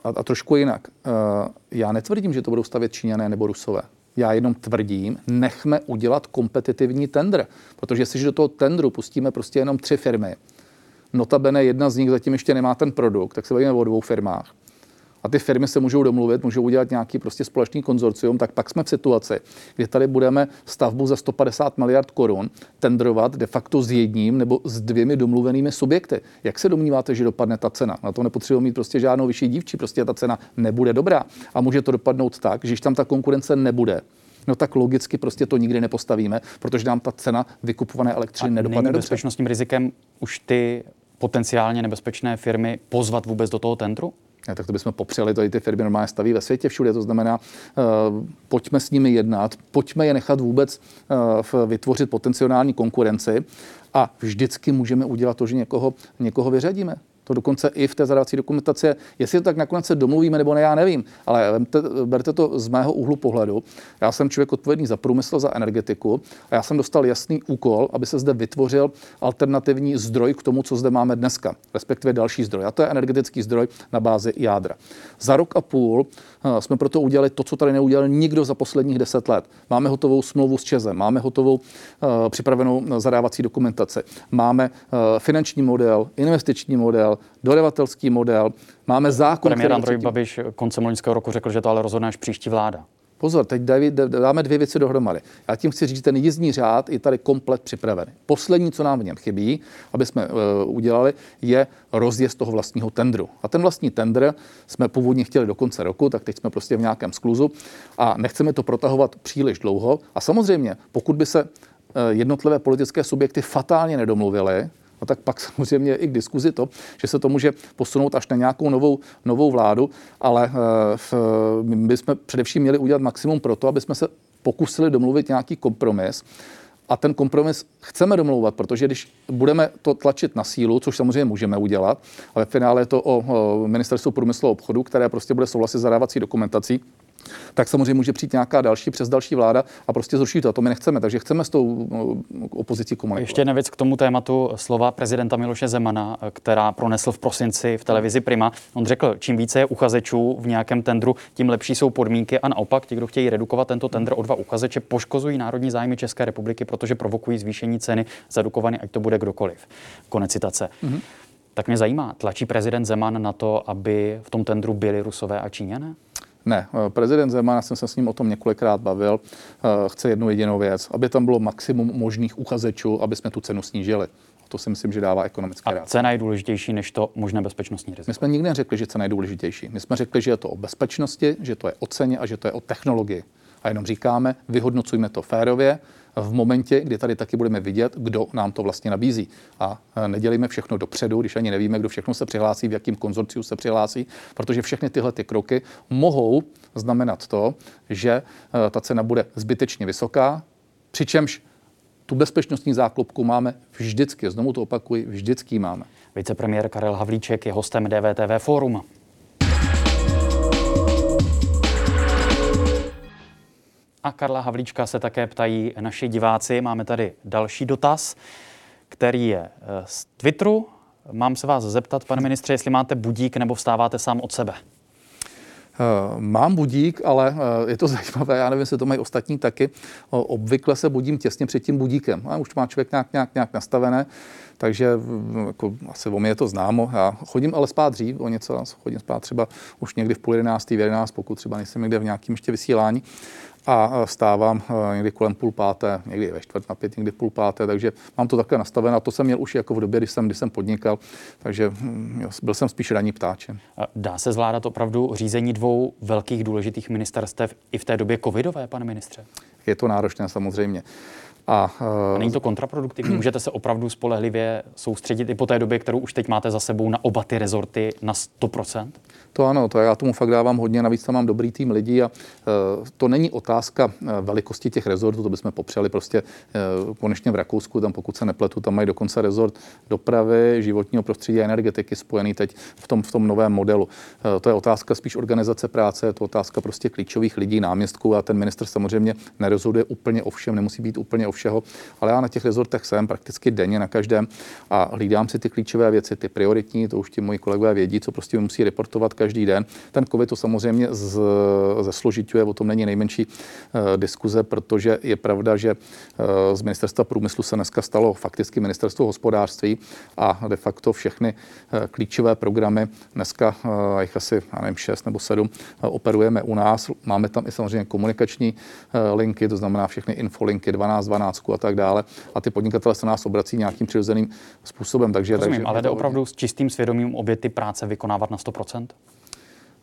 a, a trošku jinak. Uh, já netvrdím, že to budou stavět Číňané nebo Rusové. Já jenom tvrdím, nechme udělat kompetitivní tender, protože jestliže do toho tendru pustíme prostě jenom tři firmy, notabene jedna z nich zatím ještě nemá ten produkt, tak se bavíme o dvou firmách a ty firmy se můžou domluvit, můžou udělat nějaký prostě společný konzorcium, tak pak jsme v situaci, kdy tady budeme stavbu za 150 miliard korun tendrovat de facto s jedním nebo s dvěmi domluvenými subjekty. Jak se domníváte, že dopadne ta cena? Na to nepotřebuje mít prostě žádnou vyšší dívčí, prostě ta cena nebude dobrá. A může to dopadnout tak, že když tam ta konkurence nebude, no tak logicky prostě to nikdy nepostavíme, protože nám ta cena vykupované elektřiny nedopadne není dobře. bezpečnostním rizikem už ty potenciálně nebezpečné firmy pozvat vůbec do toho tendru? Ne, tak to bychom popřeli, i ty firmy normálně staví ve světě všude, to znamená, uh, pojďme s nimi jednat, pojďme je nechat vůbec uh, vytvořit potenciální konkurenci a vždycky můžeme udělat to, že někoho, někoho vyřadíme. To dokonce i v té zadávací dokumentaci. Jestli to tak nakonec se domluvíme nebo ne, já nevím. Ale berte, berte to z mého úhlu pohledu. Já jsem člověk odpovědný za průmysl, za energetiku a já jsem dostal jasný úkol, aby se zde vytvořil alternativní zdroj k tomu, co zde máme dneska, respektive další zdroj. A to je energetický zdroj na bázi jádra. Za rok a půl jsme proto udělali to, co tady neudělal nikdo za posledních deset let. Máme hotovou smlouvu s Čezem, máme hotovou uh, připravenou zadávací dokumentaci, máme uh, finanční model, investiční model, dodavatelský model, máme zákon. Premiér Andrej Babiš koncem loňského roku řekl, že to ale rozhodne až příští vláda. Pozor, teď dáme dvě věci dohromady. Já tím chci říct, že ten jízdní řád je tady komplet připravený. Poslední, co nám v něm chybí, aby jsme uh, udělali, je rozjezd toho vlastního tendru. A ten vlastní tender jsme původně chtěli do konce roku, tak teď jsme prostě v nějakém skluzu a nechceme to protahovat příliš dlouho. A samozřejmě, pokud by se eh, jednotlivé politické subjekty fatálně nedomluvily, no tak pak samozřejmě i k diskuzi to, že se to může posunout až na nějakou novou, novou vládu, ale eh, v, my bychom především měli udělat maximum pro to, aby jsme se pokusili domluvit nějaký kompromis, a ten kompromis chceme domlouvat, protože když budeme to tlačit na sílu, což samozřejmě můžeme udělat, ale v finále je to o, ministerstvu průmyslu a obchodu, které prostě bude souhlasit zadávací dokumentací, tak samozřejmě může přijít nějaká další přes další vláda a prostě zrušit to. A to my nechceme, takže chceme s tou no, opozicí komunikovat. Ještě jedna věc k tomu tématu slova prezidenta Miloše Zemana, která pronesl v prosinci v televizi Prima. On řekl, čím více je uchazečů v nějakém tendru, tím lepší jsou podmínky a naopak ti, kdo chtějí redukovat tento tender o dva uchazeče, poškozují národní zájmy České republiky, protože provokují zvýšení ceny za Dukovany, ať to bude kdokoliv. Konec citace. Mm-hmm. Tak mě zajímá, tlačí prezident Zeman na to, aby v tom tendru byli Rusové a Číňané? Ne, eh, prezident Zeman, já jsem se s ním o tom několikrát bavil, eh, chce jednu jedinou věc, aby tam bylo maximum možných uchazečů, aby jsme tu cenu snížili. To si myslím, že dává ekonomické A cena je důležitější než to možné bezpečnostní riziko. My jsme nikdy neřekli, že cena je důležitější. My jsme řekli, že je to o bezpečnosti, že to je o ceně a že to je o technologii. A jenom říkáme, vyhodnocujme to férově, v momentě, kdy tady taky budeme vidět, kdo nám to vlastně nabízí. A e, nedělíme všechno dopředu, když ani nevíme, kdo všechno se přihlásí, v jakým konzorciu se přihlásí, protože všechny tyhle ty kroky mohou znamenat to, že e, ta cena bude zbytečně vysoká, přičemž tu bezpečnostní záklopku máme vždycky, znovu to opakuji, vždycky máme. Vicepremiér Karel Havlíček je hostem DVTV Forum. A Karla Havlíčka se také ptají naši diváci. Máme tady další dotaz, který je eh, z Twitteru. Mám se vás zeptat, pane ministře, jestli máte budík nebo vstáváte sám od sebe? Eh, mám budík, ale eh, je to zajímavé, já nevím, jestli to mají ostatní taky. Obvykle se budím těsně před tím budíkem. A už má člověk nějak, nějak, nějak nastavené, takže jako, asi o mě je to známo. Já chodím ale spát dřív, o něco, chodím spát třeba už někdy v půl jedenáctý, v jedenáct, pokud třeba nejsem někde v nějakém ještě vysílání a vstávám eh, někdy kolem půl páté, někdy ve čtvrt na pět, někdy půl páté, takže mám to takhle nastavené a to jsem měl už jako v době, kdy jsem, kdy jsem podnikal, takže hm, byl jsem spíš ranní ptáčem. Dá se zvládat opravdu řízení dvou velkých důležitých ministerstev i v té době covidové, pane ministře? Je to náročné samozřejmě. A, a není to kontraproduktivní? Můžete se opravdu spolehlivě soustředit i po té době, kterou už teď máte za sebou na oba ty rezorty na 100%? To ano, to já tomu fakt dávám hodně, navíc tam mám dobrý tým lidí a uh, to není otázka uh, velikosti těch rezortů, to bychom popřeli prostě uh, konečně v Rakousku, tam pokud se nepletu, tam mají dokonce rezort dopravy, životního prostředí a energetiky spojený teď v tom, v tom novém modelu. Uh, to je otázka spíš organizace práce, je to otázka prostě klíčových lidí, náměstků a ten minister samozřejmě nerozhoduje úplně o všem, nemusí být úplně o všeho, ale já na těch rezortech jsem prakticky denně na každém a hlídám si ty klíčové věci, ty prioritní, to už ti moji kolegové vědí, co prostě musí reportovat každý den. Ten COVID to samozřejmě z, zesložituje, o tom není nejmenší uh, diskuze, protože je pravda, že uh, z ministerstva průmyslu se dneska stalo fakticky ministerstvo hospodářství a de facto všechny uh, klíčové programy dneska, uh, jich asi, já nevím, šest nebo sedm, uh, operujeme u nás. Máme tam i samozřejmě komunikační uh, linky, to znamená všechny infolinky 12, 12 a tak dále. A ty podnikatele se nás obrací nějakým přirozeným způsobem. Takže, Rozumím, takže ale jde opravdu s čistým svědomím obě ty práce vykonávat na 100%?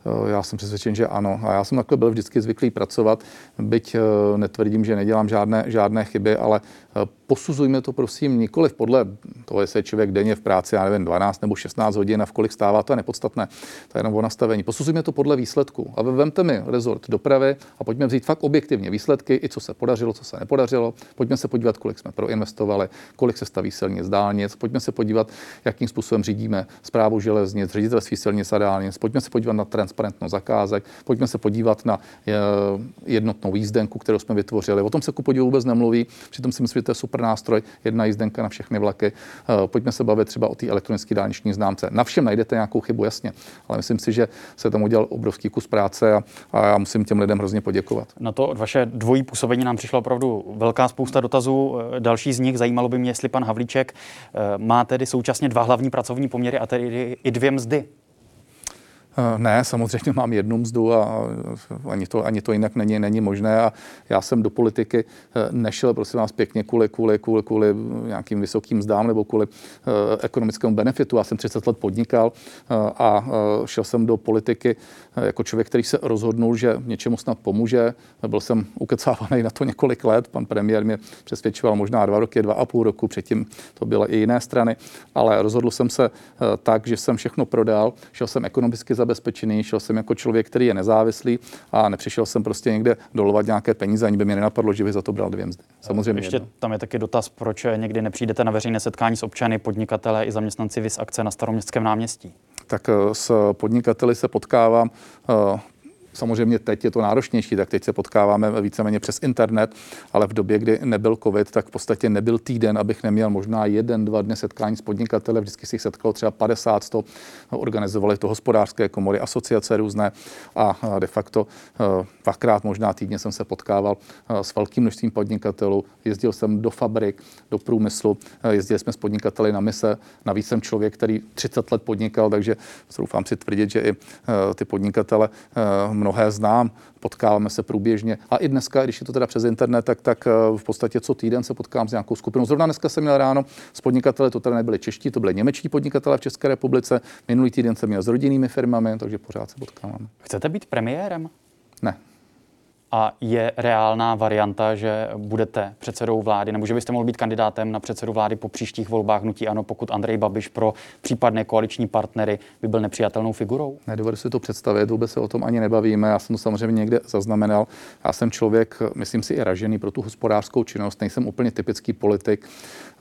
Eh, já jsem přesvědčen, že ano. A já jsem takhle byl vždycky zvyklý pracovat, byť eh, netvrdím, že nedělám žádné, žádné chyby, ale posuzujme to prosím nikoli podle toho, jestli je člověk denně v práci, já nevím, 12 nebo 16 hodin a v kolik stává, to je nepodstatné. To je jenom o nastavení. Posuzujme to podle výsledku. A vemte mi rezort dopravy a pojďme vzít fakt objektivně výsledky, i co se podařilo, co se nepodařilo. Pojďme se podívat, kolik jsme proinvestovali, kolik se staví silnic, dálnic. Pojďme se podívat, jakým způsobem řídíme zprávu železnic, ředitelství silnic a dálnic. Pojďme se podívat na transparentnost zakázek. Pojďme se podívat na eh, jednotnou jízdenku, kterou jsme vytvořili. O tom se ku podivu vůbec nemluví. Přitom si myslím, to je super nástroj, jedna jízdenka na všechny vlaky. Eh, pojďme se bavit třeba o té elektronické dálniční známce. Na všem najdete nějakou chybu, jasně, ale myslím si, že se tam udělal obrovský kus práce a, a já musím těm lidem hrozně poděkovat. Na to vaše dvojí působení nám přišla opravdu velká spousta dotazů. Eh, další z nich zajímalo by mě, jestli pan Havlíček eh, má tedy současně dva hlavní pracovní poměry a tedy i dvě mzdy. Eh, ne, samozřejmě mám jednu mzdu a ani to, ani to jinak není, není možné. A já jsem do politiky eh, nešel, prosím vás, pěkně kvůli, kvůli, kvůli, kvůli nějakým vysokým mzdám nebo kvůli uh, ekonomickému benefitu. Já jsem 30 let podnikal a šel jsem do politiky jako člověk, který se rozhodnul, že něčemu snad pomůže. Byl jsem ukecávaný na to několik let. Pan premiér mě přesvědčoval možná dva roky, dva a půl roku. Předtím to byly i jiné strany. Ale rozhodl jsem se tak, že jsem všechno prodal. Šel jsem ekonomicky za zabezpečený, šel jsem jako člověk, který je nezávislý a nepřišel jsem prostě někde dolovat nějaké peníze, ani by mě nenapadlo, že by za to bral dvě mzdy. Samozřejmě. Ještě jedno. tam je taky dotaz, proč někdy nepřijdete na veřejné setkání s občany, podnikatele i zaměstnanci VIS akce na staroměstském náměstí. Tak eh, s podnikateli se potkávám eh, Samozřejmě teď je to náročnější, tak teď se potkáváme víceméně přes internet, ale v době, kdy nebyl COVID, tak v podstatě nebyl týden, abych neměl možná jeden, dva dny setkání s podnikateli. Vždycky si jich setkalo třeba 50, 100. Organizovali to hospodářské komory, asociace různé a de facto eh, dvakrát možná týdně jsem se potkával eh, s velkým množstvím podnikatelů. Jezdil jsem do fabrik, do průmyslu, eh, jezdili jsme s podnikateli na mise. Navíc jsem člověk, který 30 let podnikal, takže doufám si tvrdit, že i ty podnikatele mnohé znám, potkáváme se průběžně. A i dneska, když je to teda přes internet, tak, tak eh, v podstatě co týden se potkám s nějakou skupinou. Zrovna dneska jsem měl ráno s podnikateli, to teda nebyli čeští, to byli němečtí podnikatele v České republice. Minulý týden jsem měl s rodinnými firmami, takže pořád se potkáváme. Chcete být premiérem? Ne. A je reálná varianta, že budete předsedou vlády, nebo že byste mohl být kandidátem na předsedu vlády po příštích volbách hnutí ano, pokud Andrej Babiš pro případné koaliční partnery by byl nepřijatelnou figurou? Nedovedu si to představit, vůbec se o tom ani nebavíme. Já jsem to samozřejmě někde zaznamenal. Já jsem člověk, myslím si, i ražený pro tu hospodářskou činnost. Nejsem úplně typický politik.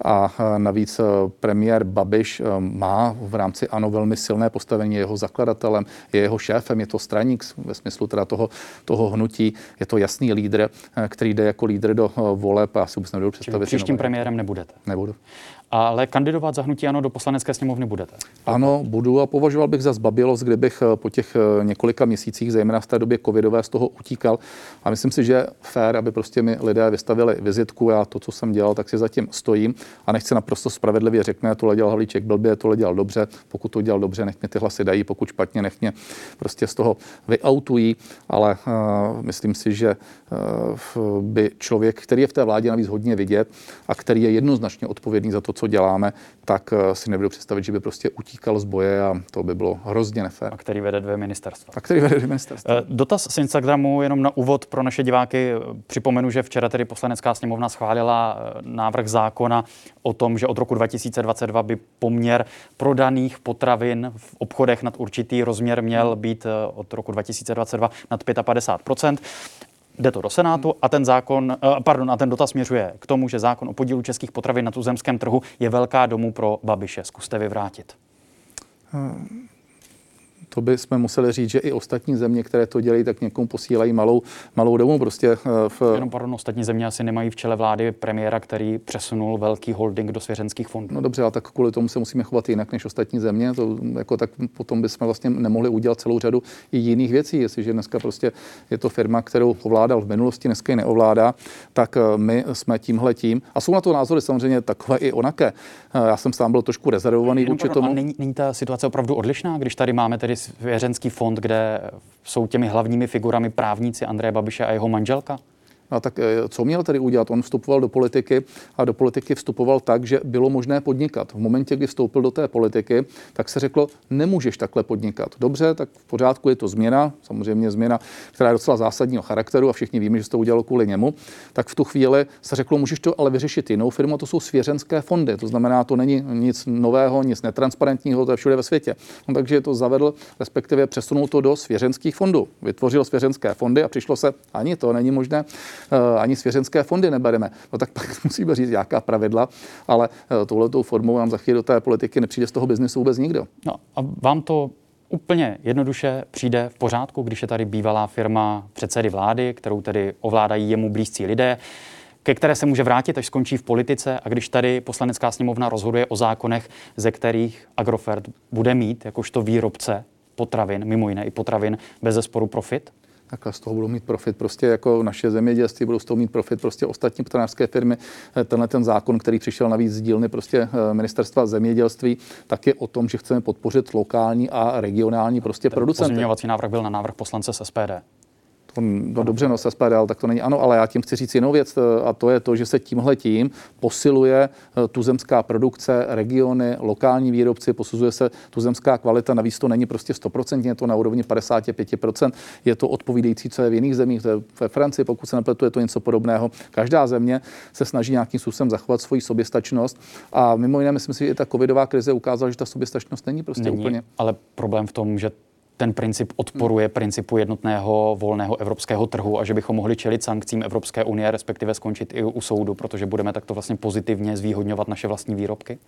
A navíc e, premiér Babiš e, má v rámci ANO velmi silné postavení, je jeho zakladatelem, je jeho šéfem, je to straník ve smyslu teda toho, toho hnutí je to jasný lídr, který jde jako lídr do voleb a já si vůbec nebudu představit. Čili příštím premiérem nebudete? Nebudu ale kandidovat za hnutí ano do poslanecké sněmovny budete. Ano, budu a považoval bych za zbabilost, kdybych eh, po těch eh, několika měsících, zejména v té době covidové, z toho utíkal. A myslím si, že fér, aby prostě mi lidé vystavili vizitku, já to, co jsem dělal, tak si zatím stojím a nechci naprosto spravedlivě řekne, tohle dělal Havlíček blbě, tohle dělal dobře, pokud to dělal dobře, nech mě ty hlasy dají, pokud špatně, nech mě prostě z toho vyautují, ale uh, myslím si, že uh, by člověk, který je v té vládě navíc hodně vidět a který je jednoznačně odpovědný za to, co děláme, tak eh, si nebudu představit, že by prostě utíkal z boje a to by bylo hrozně nefér. A který vede dvě ministerstva. A který vede dvě ministerstva. Eh, dotaz z Instagramu jenom na úvod pro naše diváky. Připomenu, že včera tedy poslanecká sněmovna schválila eh, návrh zákona o tom, že od roku 2022 by poměr prodaných potravin v obchodech nad určitý rozměr měl být od roku 2022 nad 55 Jde to do Senátu a ten zákon, eh, pardon, a ten dotaz směřuje k tomu, že zákon o podílu českých potravin na tuzemském trhu je velká domů pro Babiše. Zkuste vyvrátit. Hmm to by jsme museli říct, že i ostatní země, které to dělají, tak někomu posílají malou, malou domů. Prostě eh, v... Jenom pardon, ostatní země asi nemají v čele vlády premiéra, který přesunul velký holding do svěřenských fondů. No dobře, ale tak kvůli tomu se musíme chovat jinak než ostatní země. To, jako, tak potom bychom vlastně nemohli udělat celou řadu i jiných věcí. Jestliže dneska prostě je to firma, kterou ovládal v minulosti, dneska ji neovládá, tak eh, my jsme tímhle tím. A jsou na to názory samozřejmě takové i onaké. Eh, já jsem sám byl trošku rezervovaný vůči tomu. Není, není ta situace opravdu odlišná, když tady máme tedy svěřenský fond, kde jsou těmi hlavními figurami právníci Andreje Babiše a jeho manželka? No tak eh, co měl tedy udělat? On vstupoval do politiky a do politiky vstupoval tak, že bylo možné podnikat. V momentě, kdy vstoupil do té politiky, tak se řeklo, nemůžeš takhle podnikat. Dobře, tak v pořádku je to změna, samozřejmě změna, která je docela zásadního charakteru a všichni víme, že se to udělalo kvůli němu. Tak v tu chvíli se řeklo, můžeš to ale vyřešit jinou firmu, to jsou svěřenské fondy. To znamená, to není nic nového, nic netransparentního, to je všude ve světě. No, takže to zavedl, respektive přesunul to do svěřenských fondů. Vytvořil svěřenské fondy a přišlo se, ani to není možné ani svěřenské fondy nebereme. No tak pak musíme říct, jaká pravidla, ale eh, touhletou formou nám za chvíli do té politiky nepřijde z toho biznesu vůbec nikdo. No a vám to úplně jednoduše přijde v pořádku, když je tady bývalá firma předsedy vlády, kterou tedy ovládají jemu blízcí lidé, ke které se může vrátit, až skončí v politice a když tady poslanecká sněmovna rozhoduje o zákonech, ze kterých Agrofert bude mít jakožto výrobce potravin, mimo jiné i potravin, bez zesporu profit? Takhle z toho budou mít profit. Prostě jako naše zemědělství budou z toho mít profit prostě ostatní potravinářské firmy. Eh, tenhle ten zákon, který přišel navíc z dílny prostě eh, ministerstva zemědělství, tak je o tom, že chceme podpořit lokální a regionální prostě ten producenty. Pozměňovací návrh byl na návrh poslance z SPD no dobře, no se SPDL, tak to není ano, ale já tím chci říct jinou věc eh, a to je to, že se tímhle tím posiluje eh, tuzemská produkce, regiony, lokální výrobci, posuzuje se tuzemská kvalita, navíc to není prostě 100%, je to na úrovni 55%, je to odpovídající, co je v jiných zemích, to je ve Francii, pokud se nepletu, je to něco podobného. Každá země se snaží nějakým způsobem zachovat svoji soběstačnost a mimo jiné, myslím si, že i ta covidová krize ukázala, že ta soběstačnost není prostě není, úplně. Ale problém v tom, že ten princip odporuje principu jednotného volného evropského trhu a že bychom mohli čelit sankcím Evropské unie, respektive skončit i u soudu, protože budeme takto vlastně pozitivně zvýhodňovat naše vlastní výrobky?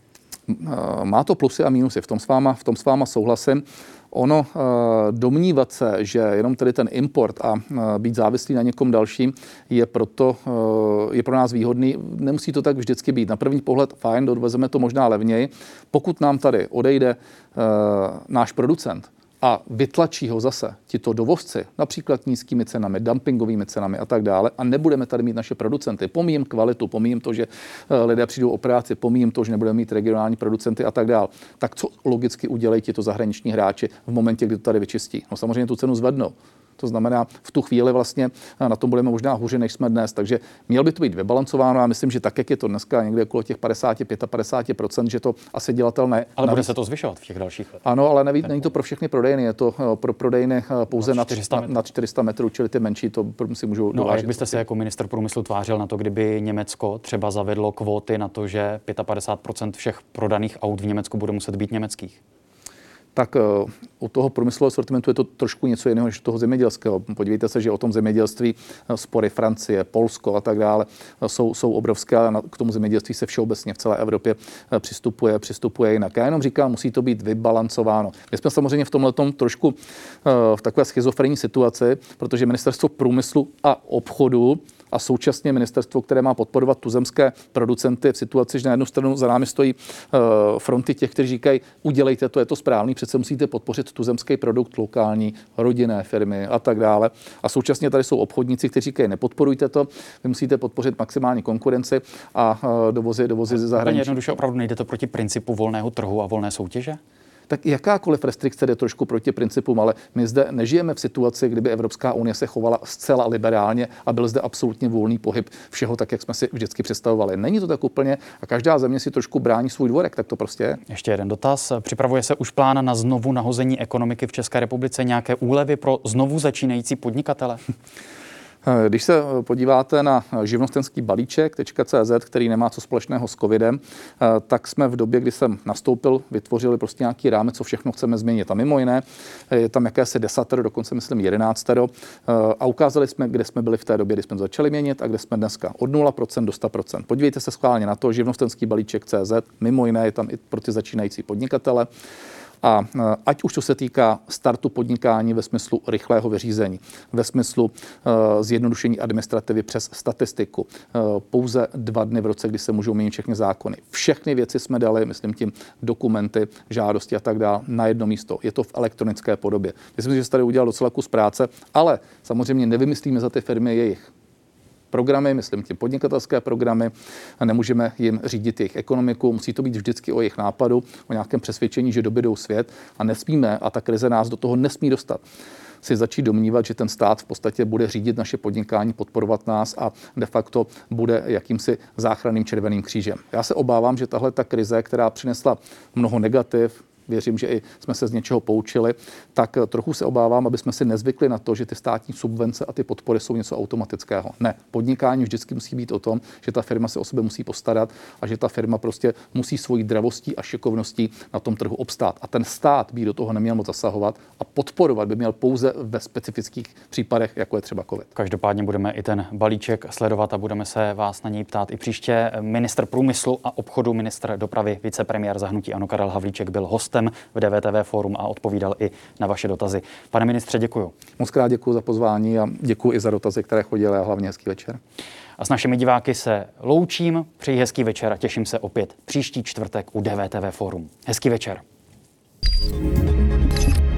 Má to plusy a mínusy, v tom s váma, v tom s váma souhlasím. Ono eh, domnívat se, že jenom tedy ten import a eh, být závislý na někom dalším je, proto, eh, je pro nás výhodný. Nemusí to tak vždycky být. Na první pohled fajn, dovezeme to možná levněji. Pokud nám tady odejde náš producent, a vytlačí ho zase tito dovozci, například nízkými cenami, dumpingovými cenami a tak dále, a nebudeme tady mít naše producenty. Pomíjím kvalitu, pomíjím to, že eh, lidé přijdou o práci, pomíjím to, že nebudeme mít regionální producenty a tak dále. Tak co logicky udělají tito zahraniční hráči v momentě, kdy to tady vyčistí? No samozřejmě tu cenu zvednou. To znamená, v tu chvíli vlastně na tom budeme možná hůře, než jsme dnes. Takže měl by to být vybalancováno. Já myslím, že tak, jak je to dneska někde okolo těch 50-55%, že to asi dělatelné. Ale bude se to zvyšovat v těch dalších letech. Ano, ale neví, není to pro všechny prodejny, je to eh, pro prodejny eh, pouze nad 400 metrů, nad 400 metrů čili ty menší to si můžou No a jak byste se jako minister průmyslu tvářil na to, kdyby Německo třeba zavedlo kvóty na to, že 55% všech prodaných aut v Německu bude muset být německých? Tak eh, u toho průmyslového sortimentu je to trošku něco jiného než toho zemědělského. Podívejte se, že o tom zemědělství eh, spory Francie, Polsko a tak dále eh, jsou, jsou obrovské a k tomu zemědělství se všeobecně v celé Evropě přistupuje, přistupuje jinak. Já jenom říkám, musí to být vybalancováno. My jsme samozřejmě v tomhle trošku v takové schizofrenní situaci, protože ministerstvo průmyslu a obchodu a současně ministerstvo, které má podporovat tuzemské producenty v situaci, že na jednu stranu za námi stojí uh, fronty těch, kteří říkají, udělejte to, je to správný, přece musíte podpořit tuzemský produkt, lokální, rodinné firmy a tak dále. A současně tady jsou obchodníci, kteří říkají, nepodporujte to, vy musíte podpořit maximální konkurenci a uh, dovozy, dovozy ze zahraničí. Jednoduše opravdu nejde to proti principu volného trhu a volné soutěže? Tak jakákoliv restrikce jde trošku proti principům, ale my zde nežijeme v situaci, kdyby Evropská unie se chovala zcela liberálně a byl zde absolutně volný pohyb všeho tak, jak jsme si vždycky představovali. Není to tak úplně a každá země si trošku brání svůj dvorek, tak to prostě je. Ještě jeden dotaz. Připravuje se už plán na znovu nahození ekonomiky v České republice, nějaké úlevy pro znovu začínající podnikatele? Když se podíváte na živnostenský balíček.cz, který nemá co společného s covidem, tak jsme v době, kdy jsem nastoupil, vytvořili prostě nějaký rámec, co všechno chceme změnit. A mimo jiné je tam jakési desatero, dokonce myslím jedenáctero. A ukázali jsme, kde jsme byli v té době, kdy jsme začali měnit a kde jsme dneska. Od 0% do 100%. Podívejte se schválně na to, živnostenský balíček.cz, mimo jiné je tam i pro ty začínající podnikatele. A e, ať už to se týká startu podnikání ve smyslu rychlého vyřízení, ve smyslu e, zjednodušení administrativy přes statistiku, e, pouze dva dny v roce, kdy se můžou měnit všechny zákony. Všechny věci jsme dali, myslím tím dokumenty, žádosti a tak dále, na jedno místo. Je to v elektronické podobě. Myslím, že se tady udělal docela kus práce, ale samozřejmě nevymyslíme za ty firmy jejich programy, myslím tím podnikatelské programy, a nemůžeme jim řídit jejich ekonomiku, musí to být vždycky o jejich nápadu, o nějakém přesvědčení, že dobydou svět a nesmíme, a ta krize nás do toho nesmí dostat si začít domnívat, že ten stát v podstatě bude řídit naše podnikání, podporovat nás a de facto bude jakýmsi záchranným červeným křížem. Já se obávám, že tahle ta krize, která přinesla mnoho negativ, věřím, že i jsme se z něčeho poučili, tak trochu se obávám, aby jsme si nezvykli na to, že ty státní subvence a ty podpory jsou něco automatického. Ne, podnikání vždycky musí být o tom, že ta firma se o sebe musí postarat a že ta firma prostě musí svojí dravostí a šikovností na tom trhu obstát. A ten stát by do toho neměl moc zasahovat a podporovat by měl pouze ve specifických případech, jako je třeba COVID. Každopádně budeme i ten balíček sledovat a budeme se vás na něj ptát i příště. Minister průmyslu a obchodu, minister dopravy, vicepremiér zahnutí Ano Karel Havlíček byl hostem hostem v DVTV Forum a odpovídal i na vaše dotazy. Pane ministře, děkuji. Moc krát děkuji za pozvání a děkuji i za dotazy, které chodily a hlavně hezký večer. A s našimi diváky se loučím, přeji hezký večer a těším se opět příští čtvrtek u DVTV Forum. Hezký večer. thank you